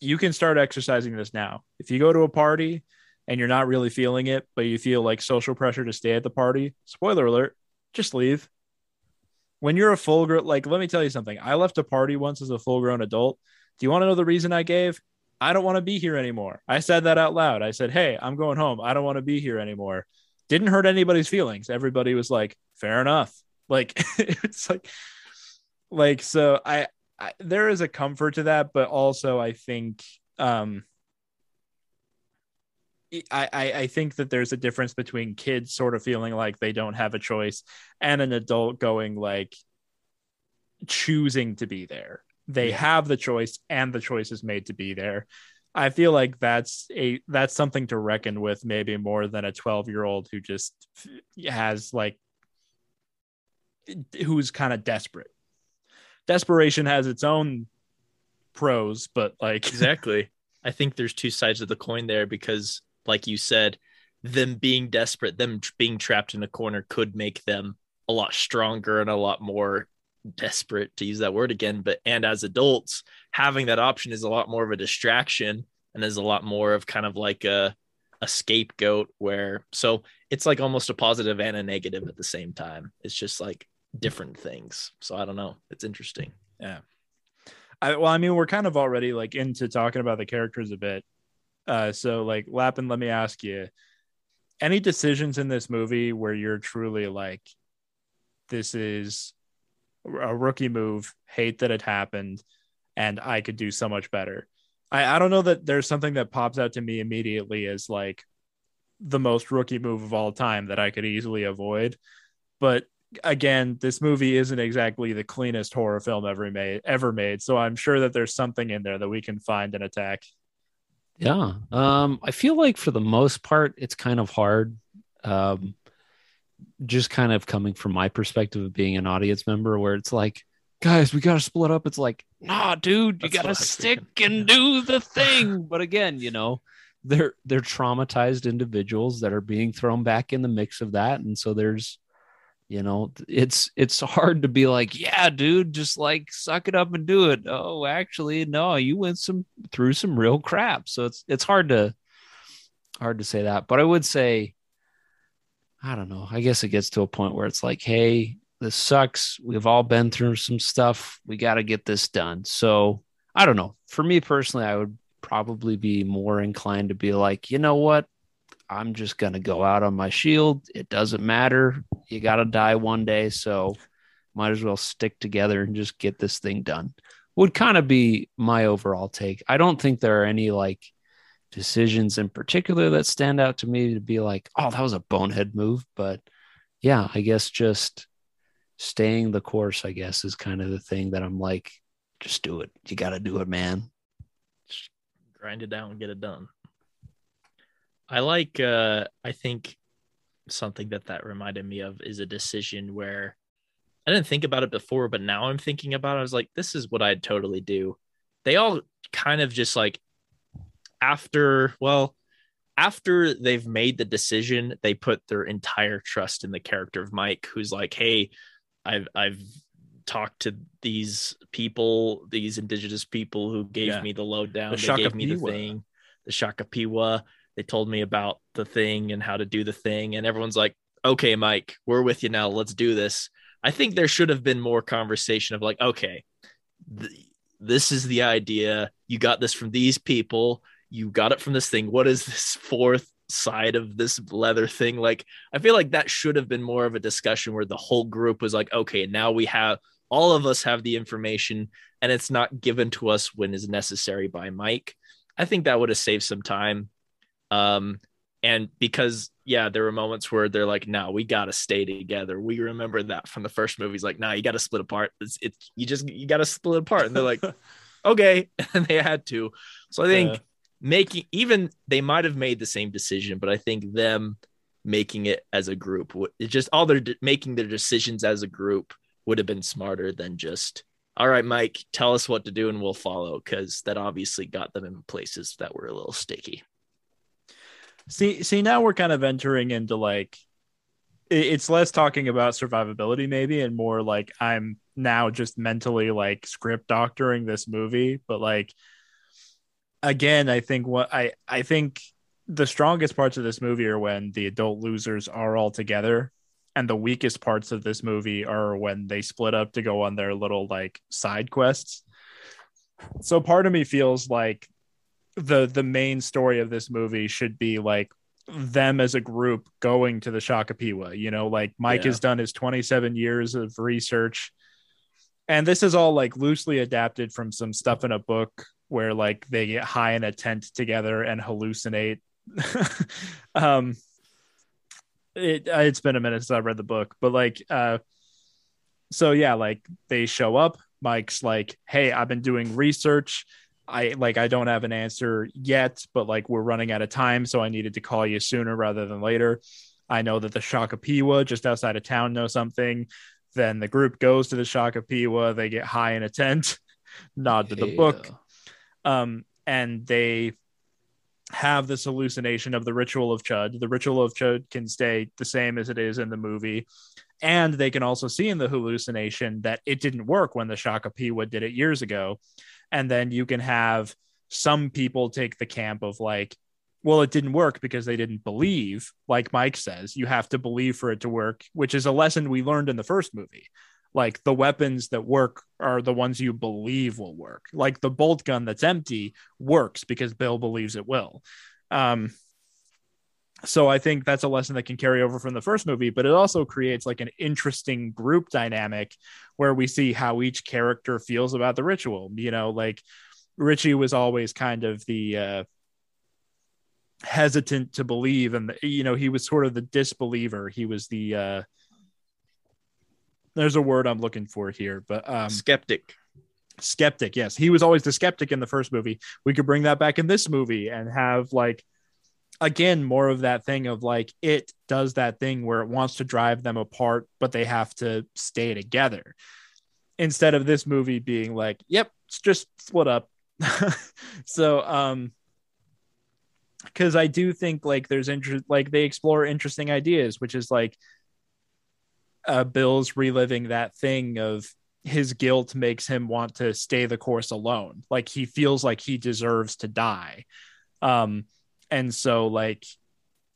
you can start exercising this now. If you go to a party and you're not really feeling it, but you feel like social pressure to stay at the party, spoiler alert, just leave. When you're a full grown, like, let me tell you something. I left a party once as a full grown adult. Do you want to know the reason I gave? I don't want to be here anymore. I said that out loud. I said, Hey, I'm going home. I don't want to be here anymore. Didn't hurt anybody's feelings. Everybody was like, Fair enough. Like it's like like so I, I there is a comfort to that, but also I think um I, I I think that there's a difference between kids sort of feeling like they don't have a choice and an adult going like choosing to be there. They have the choice and the choice is made to be there. I feel like that's a that's something to reckon with maybe more than a 12 year old who just has like who's kind of desperate. Desperation has its own pros, but like exactly. I think there's two sides of the coin there because, like you said, them being desperate, them being trapped in a corner could make them a lot stronger and a lot more desperate to use that word again. But and as adults, having that option is a lot more of a distraction and is a lot more of kind of like a a scapegoat where so it's like almost a positive and a negative at the same time. It's just like different things. So I don't know. It's interesting. Yeah. I, well, I mean, we're kind of already like into talking about the characters a bit. Uh, so like Lappin, let me ask you, any decisions in this movie where you're truly like, this is a rookie move, hate that it happened, and I could do so much better. I, I don't know that there's something that pops out to me immediately as like the most rookie move of all time that I could easily avoid. But again, this movie isn't exactly the cleanest horror film ever made ever made. So I'm sure that there's something in there that we can find and attack. Yeah. Um, I feel like for the most part, it's kind of hard. Um, just kind of coming from my perspective of being an audience member, where it's like, guys, we got to split up. It's like, nah, dude, you got to stick and do the thing. But again, you know, they're they're traumatized individuals that are being thrown back in the mix of that, and so there's you know it's it's hard to be like yeah dude just like suck it up and do it oh actually no you went some through some real crap so it's it's hard to hard to say that but i would say i don't know i guess it gets to a point where it's like hey this sucks we've all been through some stuff we got to get this done so i don't know for me personally i would probably be more inclined to be like you know what I'm just going to go out on my shield. It doesn't matter. You got to die one day. So might as well stick together and just get this thing done. Would kind of be my overall take. I don't think there are any like decisions in particular that stand out to me to be like, oh, that was a bonehead move. But yeah, I guess just staying the course, I guess, is kind of the thing that I'm like, just do it. You got to do it, man. Just grind it down, and get it done. I like uh I think something that that reminded me of is a decision where I didn't think about it before, but now I'm thinking about it. I was like, this is what I'd totally do. They all kind of just like after, well, after they've made the decision, they put their entire trust in the character of Mike, who's like, hey, I've I've talked to these people, these indigenous people who gave yeah. me the lowdown. The they gave me the thing, the Shokopiwah they told me about the thing and how to do the thing. And everyone's like okay mike we're with you now. Let's do this. I think there should have been more conversation of like okay th- this is the idea. You got this from these people. You got it from this thing. What is this fourth side of this leather thing? Like i feel like that should have been more of a discussion where the whole group was like okay now we have all of us have the information and it's not given to us when is necessary by mike. I think that would have saved some time um, and because yeah, there were moments where they're like, "No, we got to stay together." We remember that from the first movies. Like, "No, nah, you got to split apart. It's, it's you just you got to split apart." And they're like, "Okay," and they had to. So I think yeah. making even they might have made the same decision, but I think them making it as a group, it just all their making their decisions as a group would have been smarter than just all right, Mike, tell us what to do and we'll follow because that obviously got them in places that were a little sticky. See, see, now we're kind of entering into like it's less talking about survivability maybe and more like i'm now just mentally like script doctoring this movie. But like again i think what i i think the strongest parts of this movie are when the adult losers are all together and the weakest parts of this movie are when they split up to go on their little like side quests. So part of me feels like the the main story of this movie should be like them as a group going to the Shokopiwah. You know, like Mike yeah. has done his 27 years of research. And this is all like loosely adapted from some stuff in a book where like they get high in a tent together and hallucinate um it uh, it's been a minute since I've read the book, but like uh so yeah, like they show up, Mike's like, "Hey, I've been doing research. I like I don't have an answer yet, but like we're running out of time, so I needed to call you sooner rather than later. I know that the Shokopiwah just outside of town know something. Then the group goes to the Shokopiwah, they get high in a tent, nod to the yeah. book. Um, and they have this hallucination of the ritual of Chud. The ritual of Chud can stay the same as it is in the movie. And they can also see in the hallucination that it didn't work when the Shokopiwah did it years ago. And then you can have some people take the camp of like, well, it didn't work because they didn't believe, like Mike says, you have to believe for it to work, which is a lesson we learned in the first movie. Like the weapons that work are the ones you believe will work. Like the bolt gun that's empty works because Bill believes it will. Um, so I think that's a lesson that can carry over from the first movie, but it also creates like an interesting group dynamic where we see how each character feels about the ritual. You know, like Richie was always kind of the uh, hesitant to believe, and you know, he was sort of the disbeliever. He was the uh, there's a word I'm looking for here, but um, skeptic. Skeptic, yes, he was always the skeptic in the first movie. We could bring that back in this movie and have like again more of that thing of like it does that thing where it wants to drive them apart but they have to stay together. Instead of this movie being like yep it's just split up. So um because i do think like there's interest like they explore interesting ideas which is like uh bill's reliving that thing of his guilt makes him want to stay the course alone. Like he feels like he deserves to die. Um and so like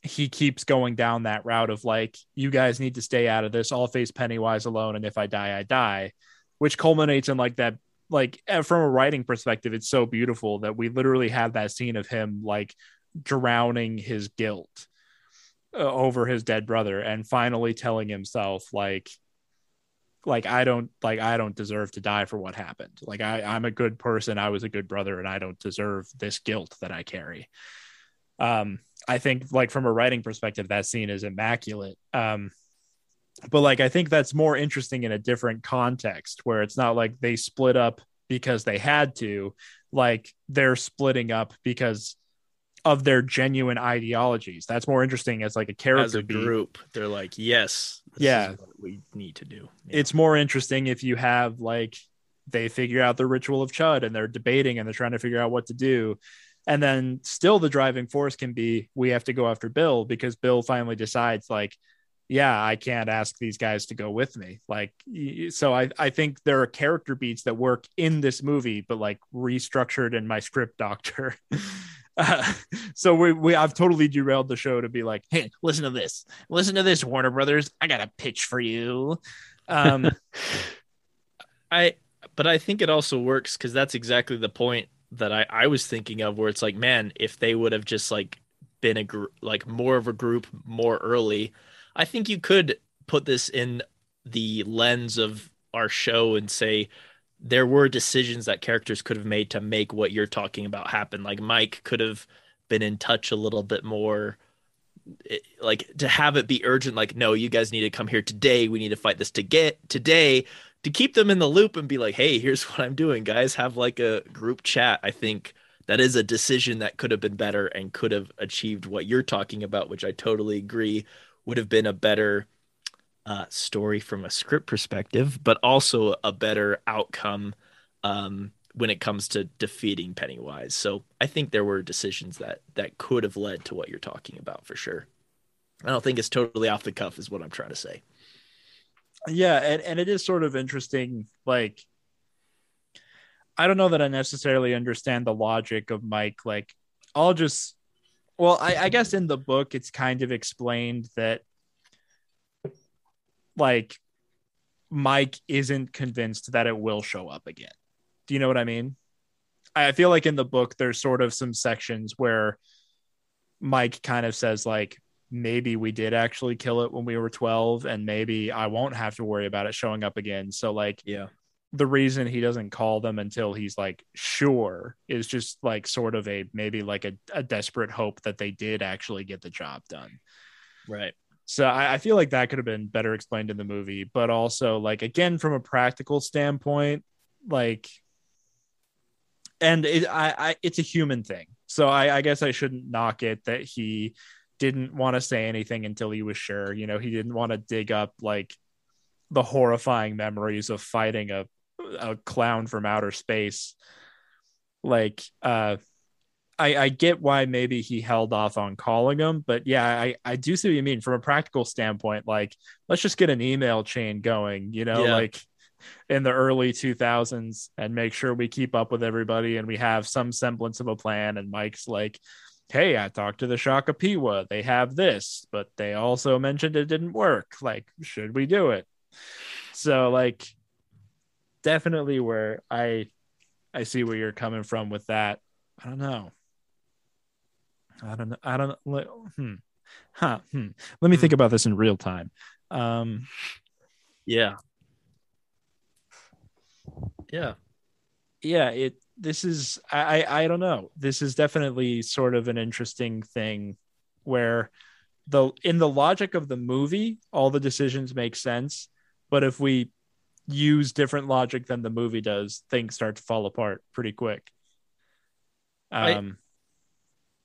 he keeps going down that route of like you guys need to stay out of this. I'll face pennywise alone and if i die i die which culminates in like that like eh, from a writing perspective it's so beautiful that we literally have that scene of him like drowning his guilt uh, over his dead brother and finally telling himself like like i don't like i don't deserve to die for what happened. Like i i'm a good person. I was a good brother and i don't deserve this guilt that i carry um, I think like from a writing perspective, that scene is immaculate. Um, but like I think that's more interesting in a different context where it's not like they split up because they had to, like they're splitting up because of their genuine ideologies. That's more interesting as like a character as a group. They're like, yes, yeah, we need to do. Yeah. It's more interesting if you have like they figure out the ritual of Chud and they're debating and they're trying to figure out what to do and then still the driving force can be we have to go after Bill because Bill finally decides like yeah, I can't ask these guys to go with me. Like, so I, I think there are character beats that work in this movie, but like restructured in my script doctor. Uh, so we, we, I've totally derailed the show to be like, hey, listen to this, listen to this, Warner Brothers. I got a pitch for you. Um, I, but I think it also works because that's exactly the point that I, I was thinking of where it's like, man, if they would have just like been a group, like more of a group more early, I think you could put this in the lens of our show and say there were decisions that characters could have made to make what you're talking about happen. Like Mike could have been in touch a little bit more eh, like to have it be urgent like no you guys need to come here today we need to fight this to get today to keep them in the loop and be like, hey, here's what I'm doing, guys. Have like a group chat. I think that is a decision that could have been better and could have achieved what you're talking about, which I totally agree would have been a better uh, story from a script perspective, but also a better outcome um, when it comes to defeating Pennywise. So I think there were decisions that that could have led to what you're talking about for sure. I don't think it's totally off the cuff, is what I'm trying to say yeah and, and it is sort of interesting like i don't know that i necessarily understand the logic of mike like i'll just well I, I guess in the book it's kind of explained that like mike isn't convinced that it will show up again. Do you know what i mean? I feel like in the book there's sort of some sections where mike kind of says like maybe we did actually kill it when we were 12 and maybe I won't have to worry about it showing up again. So like yeah. the reason he doesn't call them until he's like sure is just like sort of a maybe like a, a desperate hope that they did actually get the job done. Right. So I, I feel like that could have been better explained in the movie, but also like again from a practical standpoint, like and it I, I it's a human thing. So I, I guess I shouldn't knock it that he didn't want to say anything until he was sure. You know, he didn't want to dig up like the horrifying memories of fighting a a clown from outer space. Like, uh, I I get why maybe he held off on calling him, but yeah, I I do see what you mean from a practical standpoint. Like, let's just get an email chain going. You know, Yeah. like in the early 2000s and make sure we keep up with everybody and we have some semblance of a plan and mike's like hey i talked to the shokopiwah they have this but they also mentioned it didn't work like should we do it so like definitely where i i see where you're coming from with that i don't know i don't know i don't know hmm. huh hmm. let me think about this in real time um Yeah. Yeah. yeah it this is I, I i don't know this is definitely sort of an interesting thing where the in the logic of the movie all the decisions make sense but if we use different logic than the movie does things start to fall apart pretty quick I- um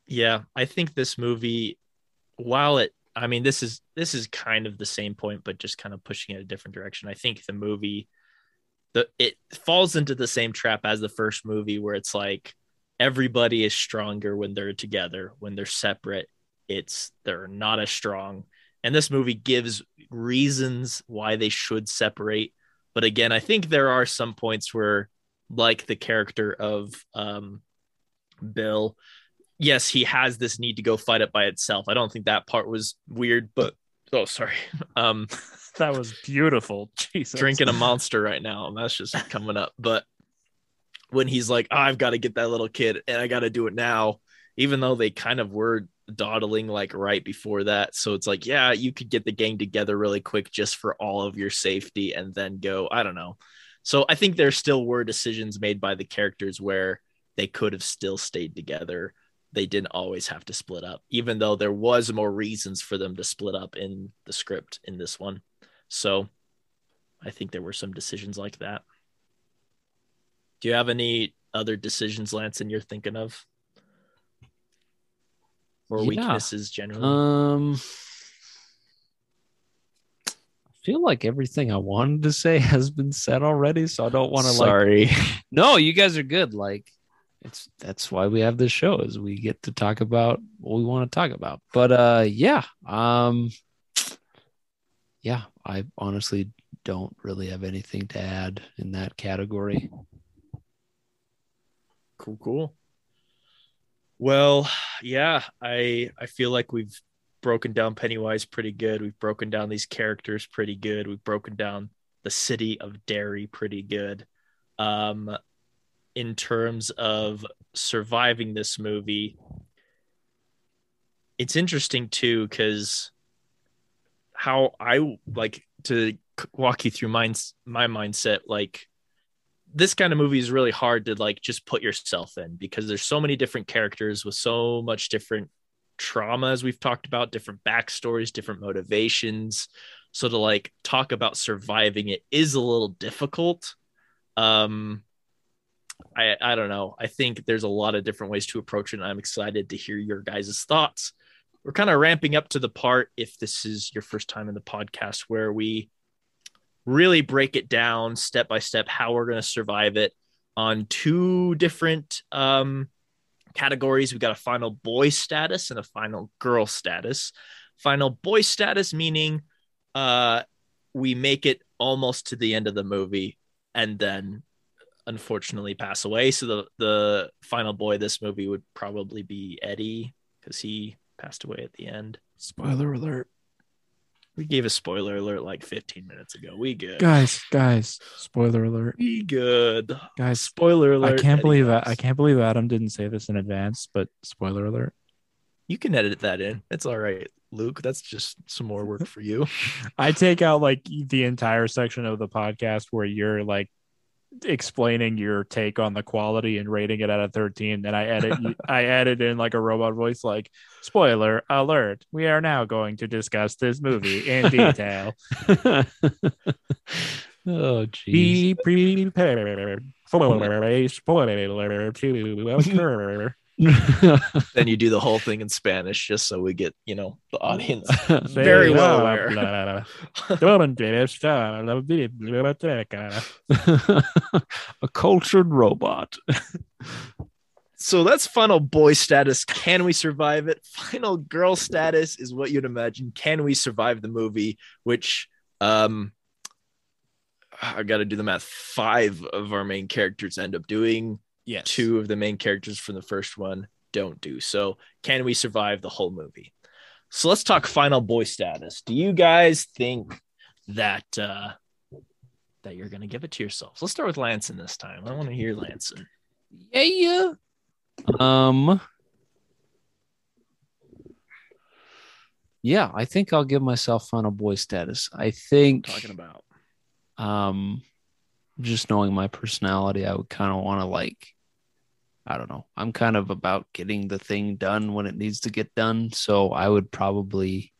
Yeah, I think this movie, while it, I mean, this is this is kind of the same point, but just kind of pushing it a different direction. I think the movie, the it falls into the same trap as the first movie, where it's like everybody is stronger when they're together. When they're separate, it's they're not as strong. And this movie gives reasons why they should separate. But again, I think there are some points where, like the character of um, Bill, yes, he has this need to go fight it by itself. I don't think that part was weird, but oh, sorry. Um, that was beautiful jesus drinking a monster right now, and that's just coming up. But when he's like, "Oh, I've got to get that little kid, and I got to do it now, even though they kind of were dawdling like right before that. So it's like, yeah, you could get the gang together really quick just for all of your safety and then go, I don't know. So I think there still were decisions made by the characters where they could have still stayed together. They didn't always have to split up, even though there was more reasons for them to split up in the script in this one. So I think there were some decisions like that. Do you have any other decisions, Lanson, you're thinking of? Or Yeah. weaknesses generally? Um, I feel like everything I wanted to say has been said already, so I don't want to like. Sorry. No, you guys are good. Like, it's that's why we have this show is we get to talk about what we want to talk about. But uh, yeah, um, yeah, I honestly don't really have anything to add in that category. cool cool well yeah i i feel like we've broken down pennywise pretty good we've broken down these characters pretty good we've broken down the city of derry pretty good um in terms of surviving this movie it's interesting too because how i like to walk you through my mindset like this kind of movie is really hard to like just put yourself in because there's so many different characters with so much different trauma as we've talked about different backstories different motivations. So to like talk about surviving it is a little difficult. Um i i don't know i think there's a lot of different ways to approach it and i'm excited to hear your guys' thoughts we're kind of ramping up to the part if this is your first time in the podcast where we really break it down step by step how we're going to survive it on two different um, categories. We've got a final boy status and a final girl status. Final boy status meaning uh, we make it almost to the end of the movie and then unfortunately pass away. So the the final boy of this movie would probably be Eddie because he passed away at the end. spoiler alert We gave a spoiler alert like 15 minutes ago. We good. guys guys spoiler alert We good. guys Spoiler alert. I can't Eddie believe dies. I can't believe Adam didn't say this in advance, but spoiler alert. You can edit that in. It's all right, Luke. That's just some more work for you. I take out like the entire section of the podcast where you're like explaining your take on the quality and rating it out of 13 and i edit i added in like a robot voice like spoiler alert we are now going to discuss this movie in detail oh, geez. be prepared for a spoiler to occur then you do the whole thing in Spanish just so we get, you know, the audience very well aware. a cultured robot. so that's final boy status. Can we survive it? Final girl status is what you'd imagine. Can we survive the movie? Which um I gotta do the math. Five of our main characters end up doing yes two of the main characters from the first one don't do. So, can we survive the whole movie? So, let's talk final boy status. Do you guys think that uh that you're going to give it to yourselves? Let's start with Lanson this time. I want to hear Lanson. Yeah, yeah. Um Yeah, I think I'll give myself final boy status. I think Talking about um just knowing my personality, I would kind of want to like I don't know. I'm kind of about getting the thing done when it needs to get done. So I would probably,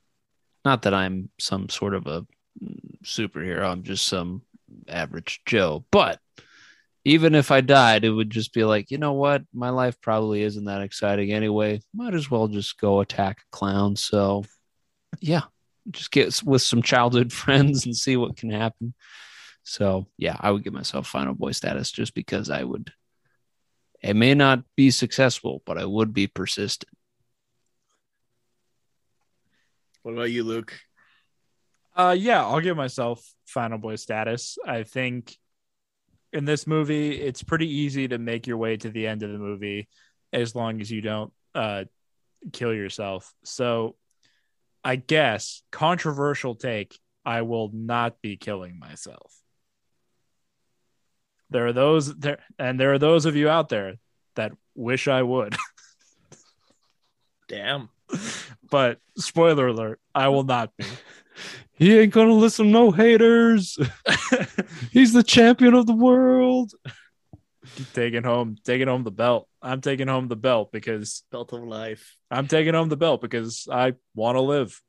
not that I'm some sort of a superhero, I'm just some average Joe. But even if I died, it would just be like, you know what? My life probably isn't that exciting anyway. Might as well just go attack a clown. So yeah, just get with some childhood friends and see what can happen. So yeah, I would give myself final boy status just because I would it may not be successful, but I would be persistent. What about you, Luke? Uh, yeah, I'll give myself final boy status. I think in this movie, it's pretty easy to make your way to the end of the movie as long as you don't uh, kill yourself. So, I guess controversial take. I will not be killing myself there are those there and there are those of you out there that wish I would. Damn. But spoiler alert, I will not be. He ain't gonna listen no haters. He's the champion of the world. taking home taking home the belt. I'm taking home the belt because belt of life. I'm taking home the belt because I want to live.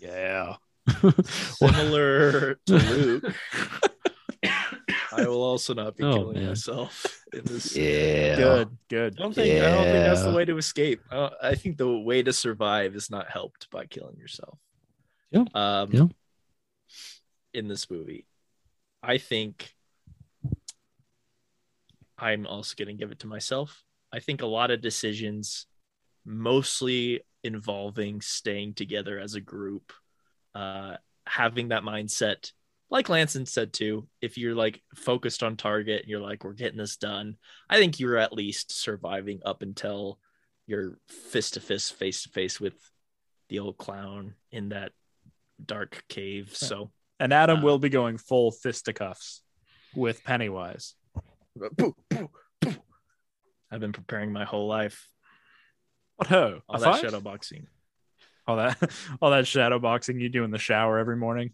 yeah. Similar to Luke. I will also not be oh, killing man. myself in this. Yeah, good, good. I don't think yeah. I don't think that's the way to escape. I, I, think the way to survive is not helped by killing yourself. Yeah. Um, yeah. In this movie, I think I'm also going to give it to myself. I think a lot of decisions, mostly involving staying together as a group, uh, having that mindset like Lanson said too, if you're like focused on target and you're like, we're getting this done, I think you're at least surviving up until you're fist to fist, face to face with the old clown in that dark cave. So, and Adam uh, will be going full fisticuffs with Pennywise. I've been preparing my whole life. What ho? All that shadow boxing. All that all that shadow boxing you do in the shower every morning.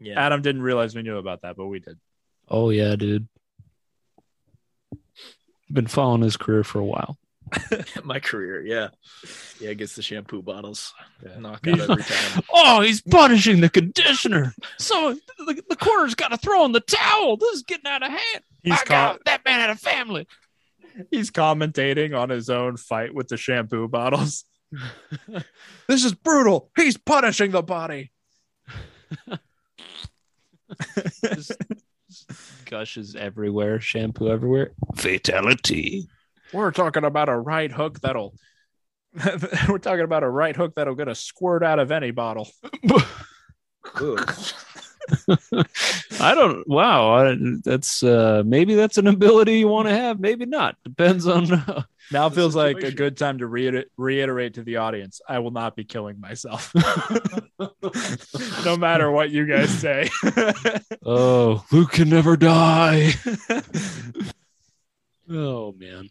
Yeah. Adam didn't realize we knew about that, but we did. Oh yeah, dude. Been following his career for a while. My career, yeah, yeah. Gets the shampoo bottles, yeah. knock out every time. oh, he's punishing the conditioner. So the, the corner's got to throw in the towel. This is getting out of hand. He's My com- God, that man had a family. He's commentating on his own fight with the shampoo bottles. this is brutal. He's punishing the body just, gushes everywhere, shampoo everywhere. Fatality. We're talking about a right hook that'll. we're talking about a right hook that'll get a squirt out of any bottle. I don't. Wow, that's uh maybe that's an ability you want to have. Maybe not. Depends on. Uh, now feels like a good time to reiter- reiterate to the audience: I will not be killing myself, no matter what you guys say. oh, Luke can never die. oh man.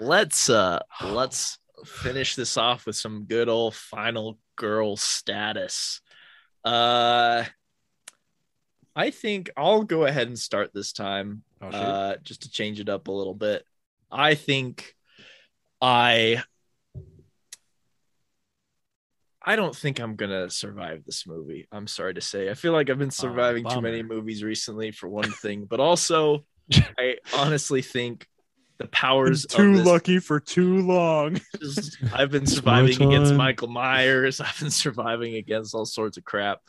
Let's uh let's finish this off with some good old final girl status. Uh I think I'll go ahead and start this time, Oh, uh, just to change it up a little bit. I think I I don't think I'm gonna survive this movie. I'm sorry to say. I feel like I've been surviving too many movies recently for one thing, but also I honestly think the powers too of this lucky for too long. just- I've been surviving against. Michael Myers. I've been surviving against all sorts of crap.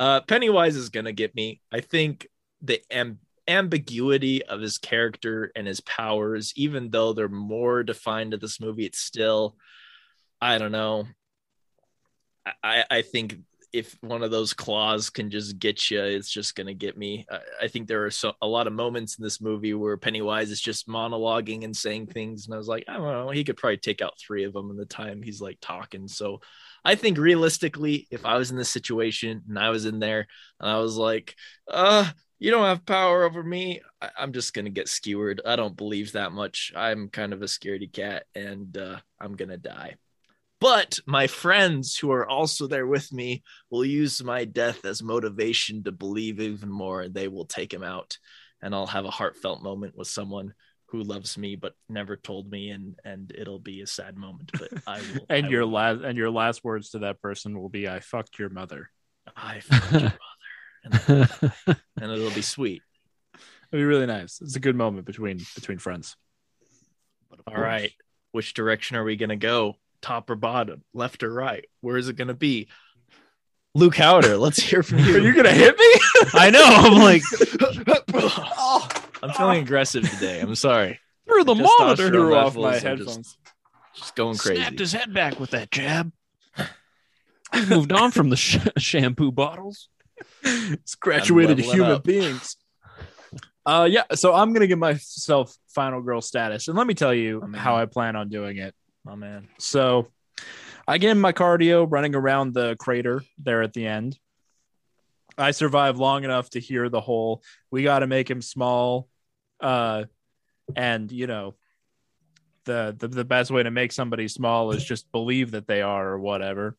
Uh, Pennywise is gonna get me. I think the am- ambiguity of his character and his powers, even though they're more defined in this movie, it's still, I don't know. I, I think if one of those claws can just get you, it's just gonna get me. I, I think there are so a lot of moments in this movie where Pennywise is just monologuing and saying things, and I was like, I don't know, he could probably take out three of them in the time he's like talking. So I think realistically, if I was in this situation and I was in there and I was like, uh, you don't have power over me, I, I'm just gonna get skewered. I don't believe that much. I'm kind of a scaredy cat, and uh, I'm gonna die. But my friends who are also there with me will use my death as motivation to believe even more, and they will take him out. And I'll have a heartfelt moment with someone who loves me but never told me, and and it'll be a sad moment. But I will. and I your will- last and your last words to that person will be, "I fucked your mother." I found your mother and, and it'll be sweet. it'll be really nice. It's a good moment between between friends. All right, which direction are we gonna go? Top or bottom? Left or right? Where is it gonna be? Luke Haueter, let's hear from you. Are you gonna hit me? I know. I'm like I'm feeling aggressive today. I'm sorry. through the monitor. Threw off my are just- headphones. Just going crazy. Snapped his head back with that jab. Moved on from the sh- shampoo bottles. It's graduated level it human up. beings. Uh, yeah. So I'm gonna give myself final girl status, and let me tell you Oh, how I plan on doing it. Oh man. So I get in my cardio running around the crater there at the end. I survived long enough to hear the whole we got to make him small uh and you know the, the the best way to make somebody small is just believe that they are or whatever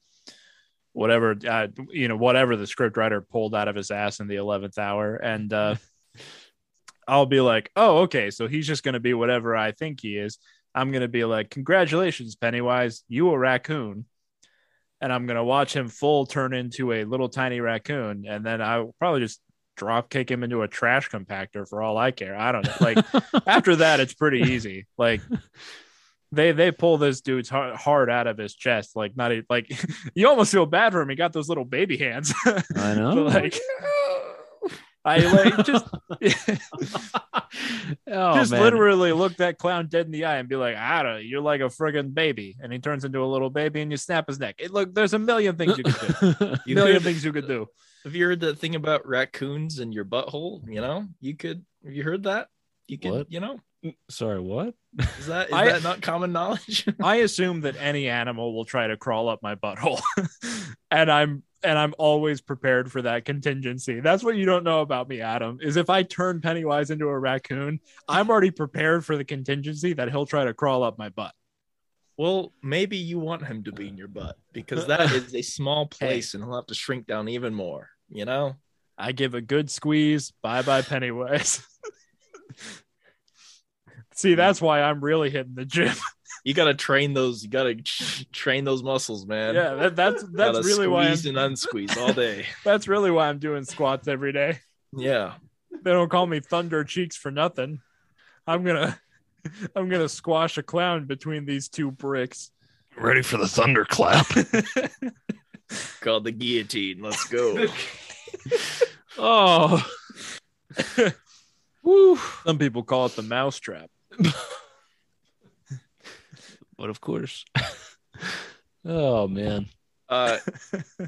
whatever uh, you know whatever the script writer pulled out of his ass in the 11th hour and uh I'll be like oh okay so he's just to be whatever I think he is I'm to be like, Congratulations, Pennywise, you a raccoon. And I'm to watch him full turn into a little tiny raccoon. And then I'll probably just drop kick him into a trash compactor for all I care. I don't know. Like, after that, it's pretty easy. Like, they they pull this dude's heart, out of his chest. Like, not e- like you almost feel bad for him. He got those little baby hands. I know. Like, I like just. oh, just man. literally look that clown dead in the eye and be like, I don't you're like a friggin' baby. And he turns into a little baby and you snap his neck. It, look, there's a million things you could do. You million things you could do. Have you heard that thing about raccoons and your butthole? You know, you could. Have you heard that? You could. What? You know, mm, Sorry, what? is that is I- that not common knowledge? I assume that any animal will try to crawl up my butthole. and I'm and I'm always prepared for that contingency. That's what you don't know about me, Adam, is if I turn Pennywise into a raccoon, I'm already prepared for the contingency that he'll try to crawl up my butt. Well, maybe you want him to be in your butt because that is a small place, and he'll have to shrink down even more. You know. I give a good squeeze. Bye bye, Pennywise. See, that's why I'm really hitting the gym. You gotta train those. You gotta train those muscles, man. yeah, that, that's that's Gotta really why I'm, squeeze and unsqueeze all day. that's really why I'm doing squats every day. Yeah. They don't call me Thunder Cheeks for nothing. I'm gonna I'm gonna squash a clown between these two bricks. Ready for the thunderclap. Called the guillotine. Let's go. oh. Woo. Some people call it the mousetrap. But of course. oh man. Uh,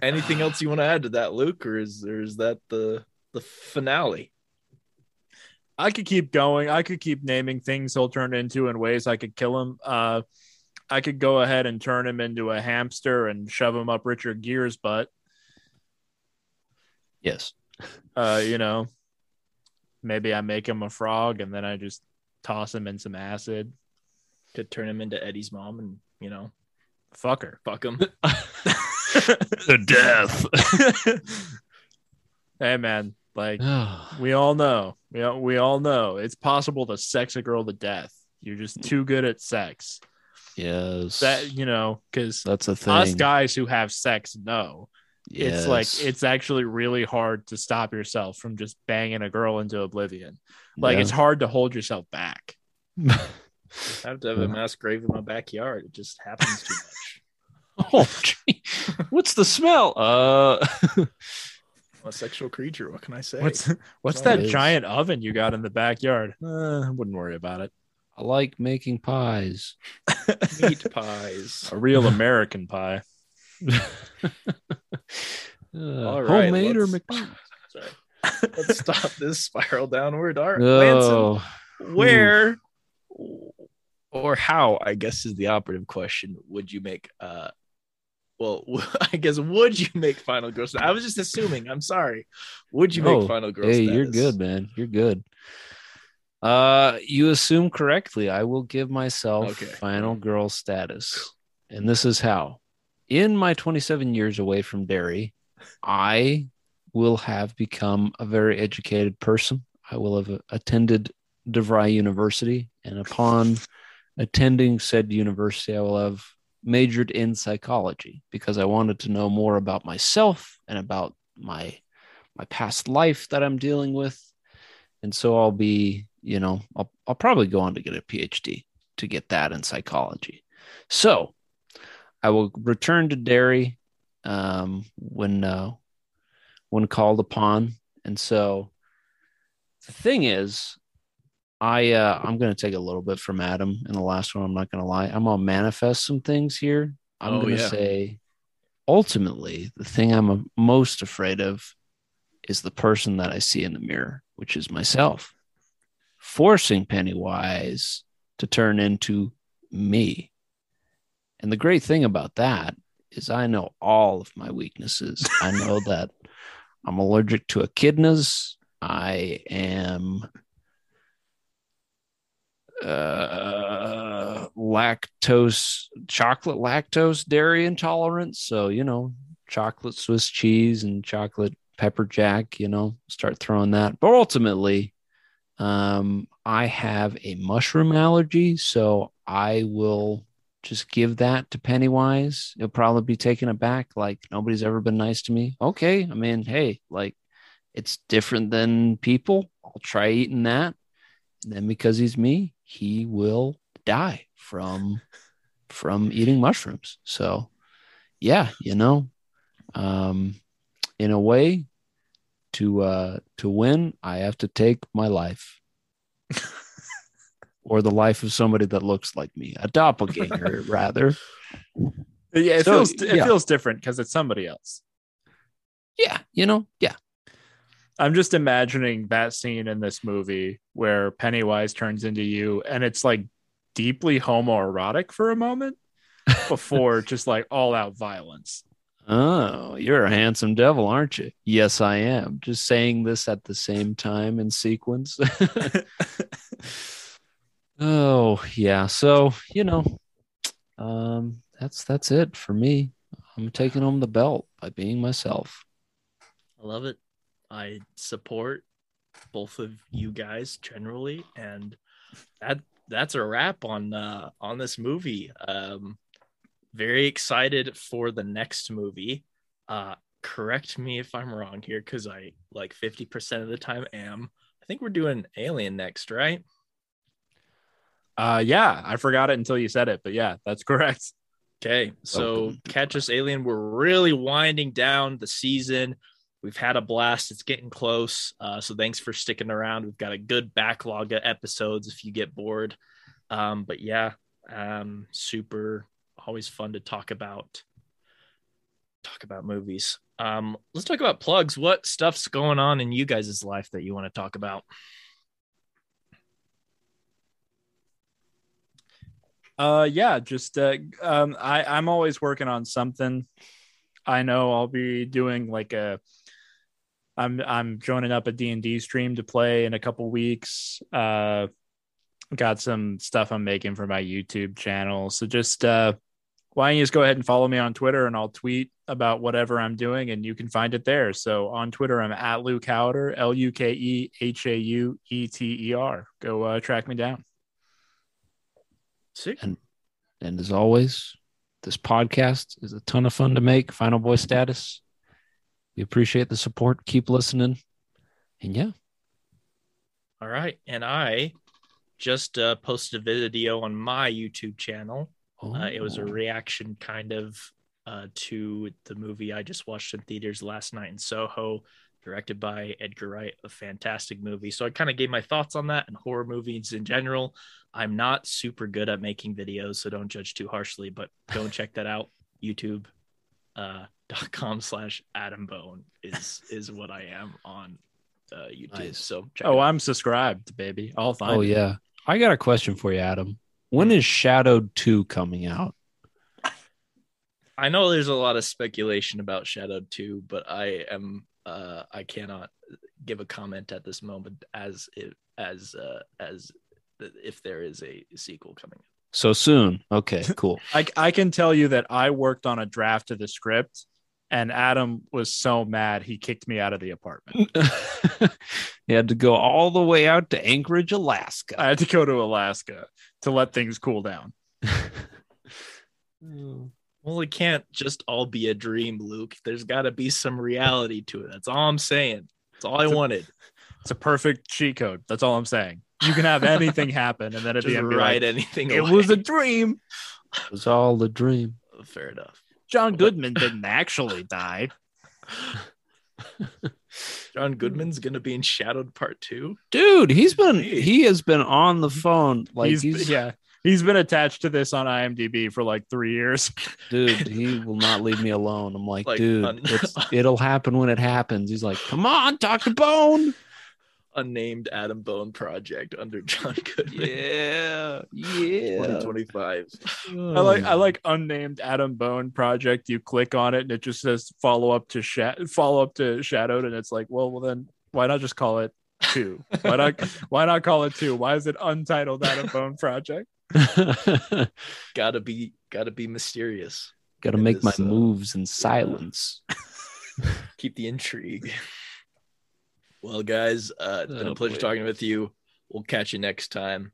anything else you want to add to that, Luke, or is or is that the the finale? I could keep going. I could keep naming things he'll turn into in ways I could kill him. Uh, I could go ahead and turn him into a hamster and shove him up Richard Gere's butt. Yes. Uh, you know, maybe I make him a frog and then I just toss him in some acid. Could turn him into Eddie's mom, and you know, Fuck her. fuck him. The death. hey man, Like we all know, we all, we all know it's possible to sex a girl to death. You're just too good at sex. yes. That you know, because that's a thing. us guys who have sex know it's like it's actually really hard to stop yourself from just banging a girl into oblivion. Like Yeah. it's hard to hold yourself back. I have to have a mass grave in my backyard. It just happens too much. oh, gee. what's the smell? Uh, I'm a sexual creature. What can I say? What's what's It that is. giant oven you got in the backyard? Uh, I wouldn't worry about it. I like making pies. meat pies? A real American pie. Uh, All right, homemade or McDonald's? Sorry. Let's stop this spiral downward. All right, Lanson, Oh, where or how i guess is the operative question would you make uh well i guess would you make final girl status? i was just assuming i'm sorry would you make Oh, final girl hey, status? you're good, man. You're good. Uh, you assume correctly. I will give myself Okay. final girl status, and this is how. In my 27 years away from Derry, I will have become a very educated person. I will have attended DeVry University, and upon attending said university, I will have majored in psychology because I wanted to know more about myself and about my my past life that I'm dealing with. And so I'll be, you know, I'll, I'll probably go on to get a PhD to get that in psychology. So I will return to Derry um, when uh, when called upon. And so the thing is, I uh, I'm going to take a little bit from Adam in the last one. I'm not going to lie. I'm going to manifest some things here. I'm Oh, going to yeah. say, ultimately, the thing I'm most afraid of is the person that I see in the mirror, which is myself, forcing Pennywise to turn into me. And the great thing about that is I know all of my weaknesses. I know that I'm allergic to echidnas. I am uh, lactose, chocolate lactose dairy intolerance. So, you know, chocolate Swiss cheese and chocolate pepper jack, you know, start throwing that. But ultimately, um, I have a mushroom allergy. So I will just give that to Pennywise. He'll probably be taken aback, like nobody's ever been nice to me. Okay. I mean, hey, like it's different than people. I'll try eating that. And then because he's me, he will die from from eating mushrooms. So yeah, you know, um in a way to uh to win, I have to take my life. or the life of somebody that looks like me, a doppelganger rather. Yeah, it So, feels it yeah. feels different because it's somebody else. Yeah, you know, yeah. I'm just imagining that scene in this movie where Pennywise turns into you, and it's like deeply homoerotic for a moment before just like all out violence. Oh, you're a handsome devil, aren't you? Yes, I am. Just saying this at the same time in sequence. oh, yeah. So, you know, um, that's that's it for me. I'm taking home the belt by being myself. I love it. I support both of you guys generally, and that that's a wrap on uh, on this movie. Um, very excited for the next movie. Uh, correct me if I'm wrong here, because I like 50% of the time am. I think we're doing Alien next, right? Uh, yeah, I forgot it until you said it, but yeah, that's correct. Okay, so Welcome. Catch Us Alien, we're really winding down the season. We've had a blast. It's getting close. Uh, so thanks for sticking around. We've got a good backlog of episodes if you get bored. Um, but yeah, um, super always fun to talk about talk about movies. Um, let's talk about plugs. What stuff's going on in you guys' life that you want to talk about? Uh, yeah, just uh, um, I I'm always working on something. I know I'll be doing like a. I'm I'm joining up a D and D stream to play in a couple weeks. Uh, got some stuff I'm making for my YouTube channel. So just uh, why don't you just go ahead and follow me on Twitter and I'll tweet about whatever I'm doing and you can find it there. So on Twitter, I'm at Luke Haueter, L U K E H A U E T E R. Go uh, track me down. See? And and as always, this podcast is a ton of fun to make. Final Boy status. We appreciate the support. Keep listening. And yeah. All right. And I just uh, posted a video on my YouTube channel. Oh, Uh, it was a reaction kind of uh, to the movie I just watched in theaters last night in Soho, directed by Edgar Wright, a fantastic movie. So I kind of gave my thoughts on that and horror movies in general. I'm not super good at making videos, so don't judge too harshly, but go and check that out. YouTube uh, dot com slash Adam Bone is is what I am on uh, YouTube. Nice. So check Oh, it out. I'm subscribed, baby. I'll find Oh it. yeah. I got a question for you, Adam. When is Shadowed 2 coming out? I know there's a lot of speculation about Shadow 2, but I am uh I cannot give a comment at this moment as if as uh as if there is a sequel coming. So soon. Okay, cool. I, I can tell you that I worked on a draft of the script and Adam was so mad he kicked me out of the apartment. you had to go all the way out to Anchorage, Alaska. I had to go to Alaska to let things cool down. Well, it can't just all be a dream, Luke. There's got to be some reality to it. That's all I'm saying. That's all I It's a- wanted. It's a perfect cheat code. That's all I'm saying. You can have anything happen and then at Just the end be write like, anything. it away. was a dream. It was all a dream. fair enough. John Goodman didn't actually die. John Goodman's gonna be in Shadowed Part Two. Dude, he's been he has been on the phone like he's, he's, yeah. He's been attached to this on IMDb for like three years. dude, he will not leave me alone. I'm like, Like, dude, un- it's it'll happen when it happens. He's like, come on, Dr. Bone. Unnamed Adam Bone project under John Goodman. Yeah, yeah. 2025. I like I like unnamed Adam Bone project. You click on it and it just says follow up to Sha- follow up to Shadowed, and it's like, well, well then why not just call it two? Why not why not call it two? Why is it untitled Adam Bone project? gotta be gotta be mysterious. Got to in make my uh, moves in silence. Keep the intrigue. Well, guys, uh, it's been Oh, a pleasure boy. talking with you. We'll catch you next time.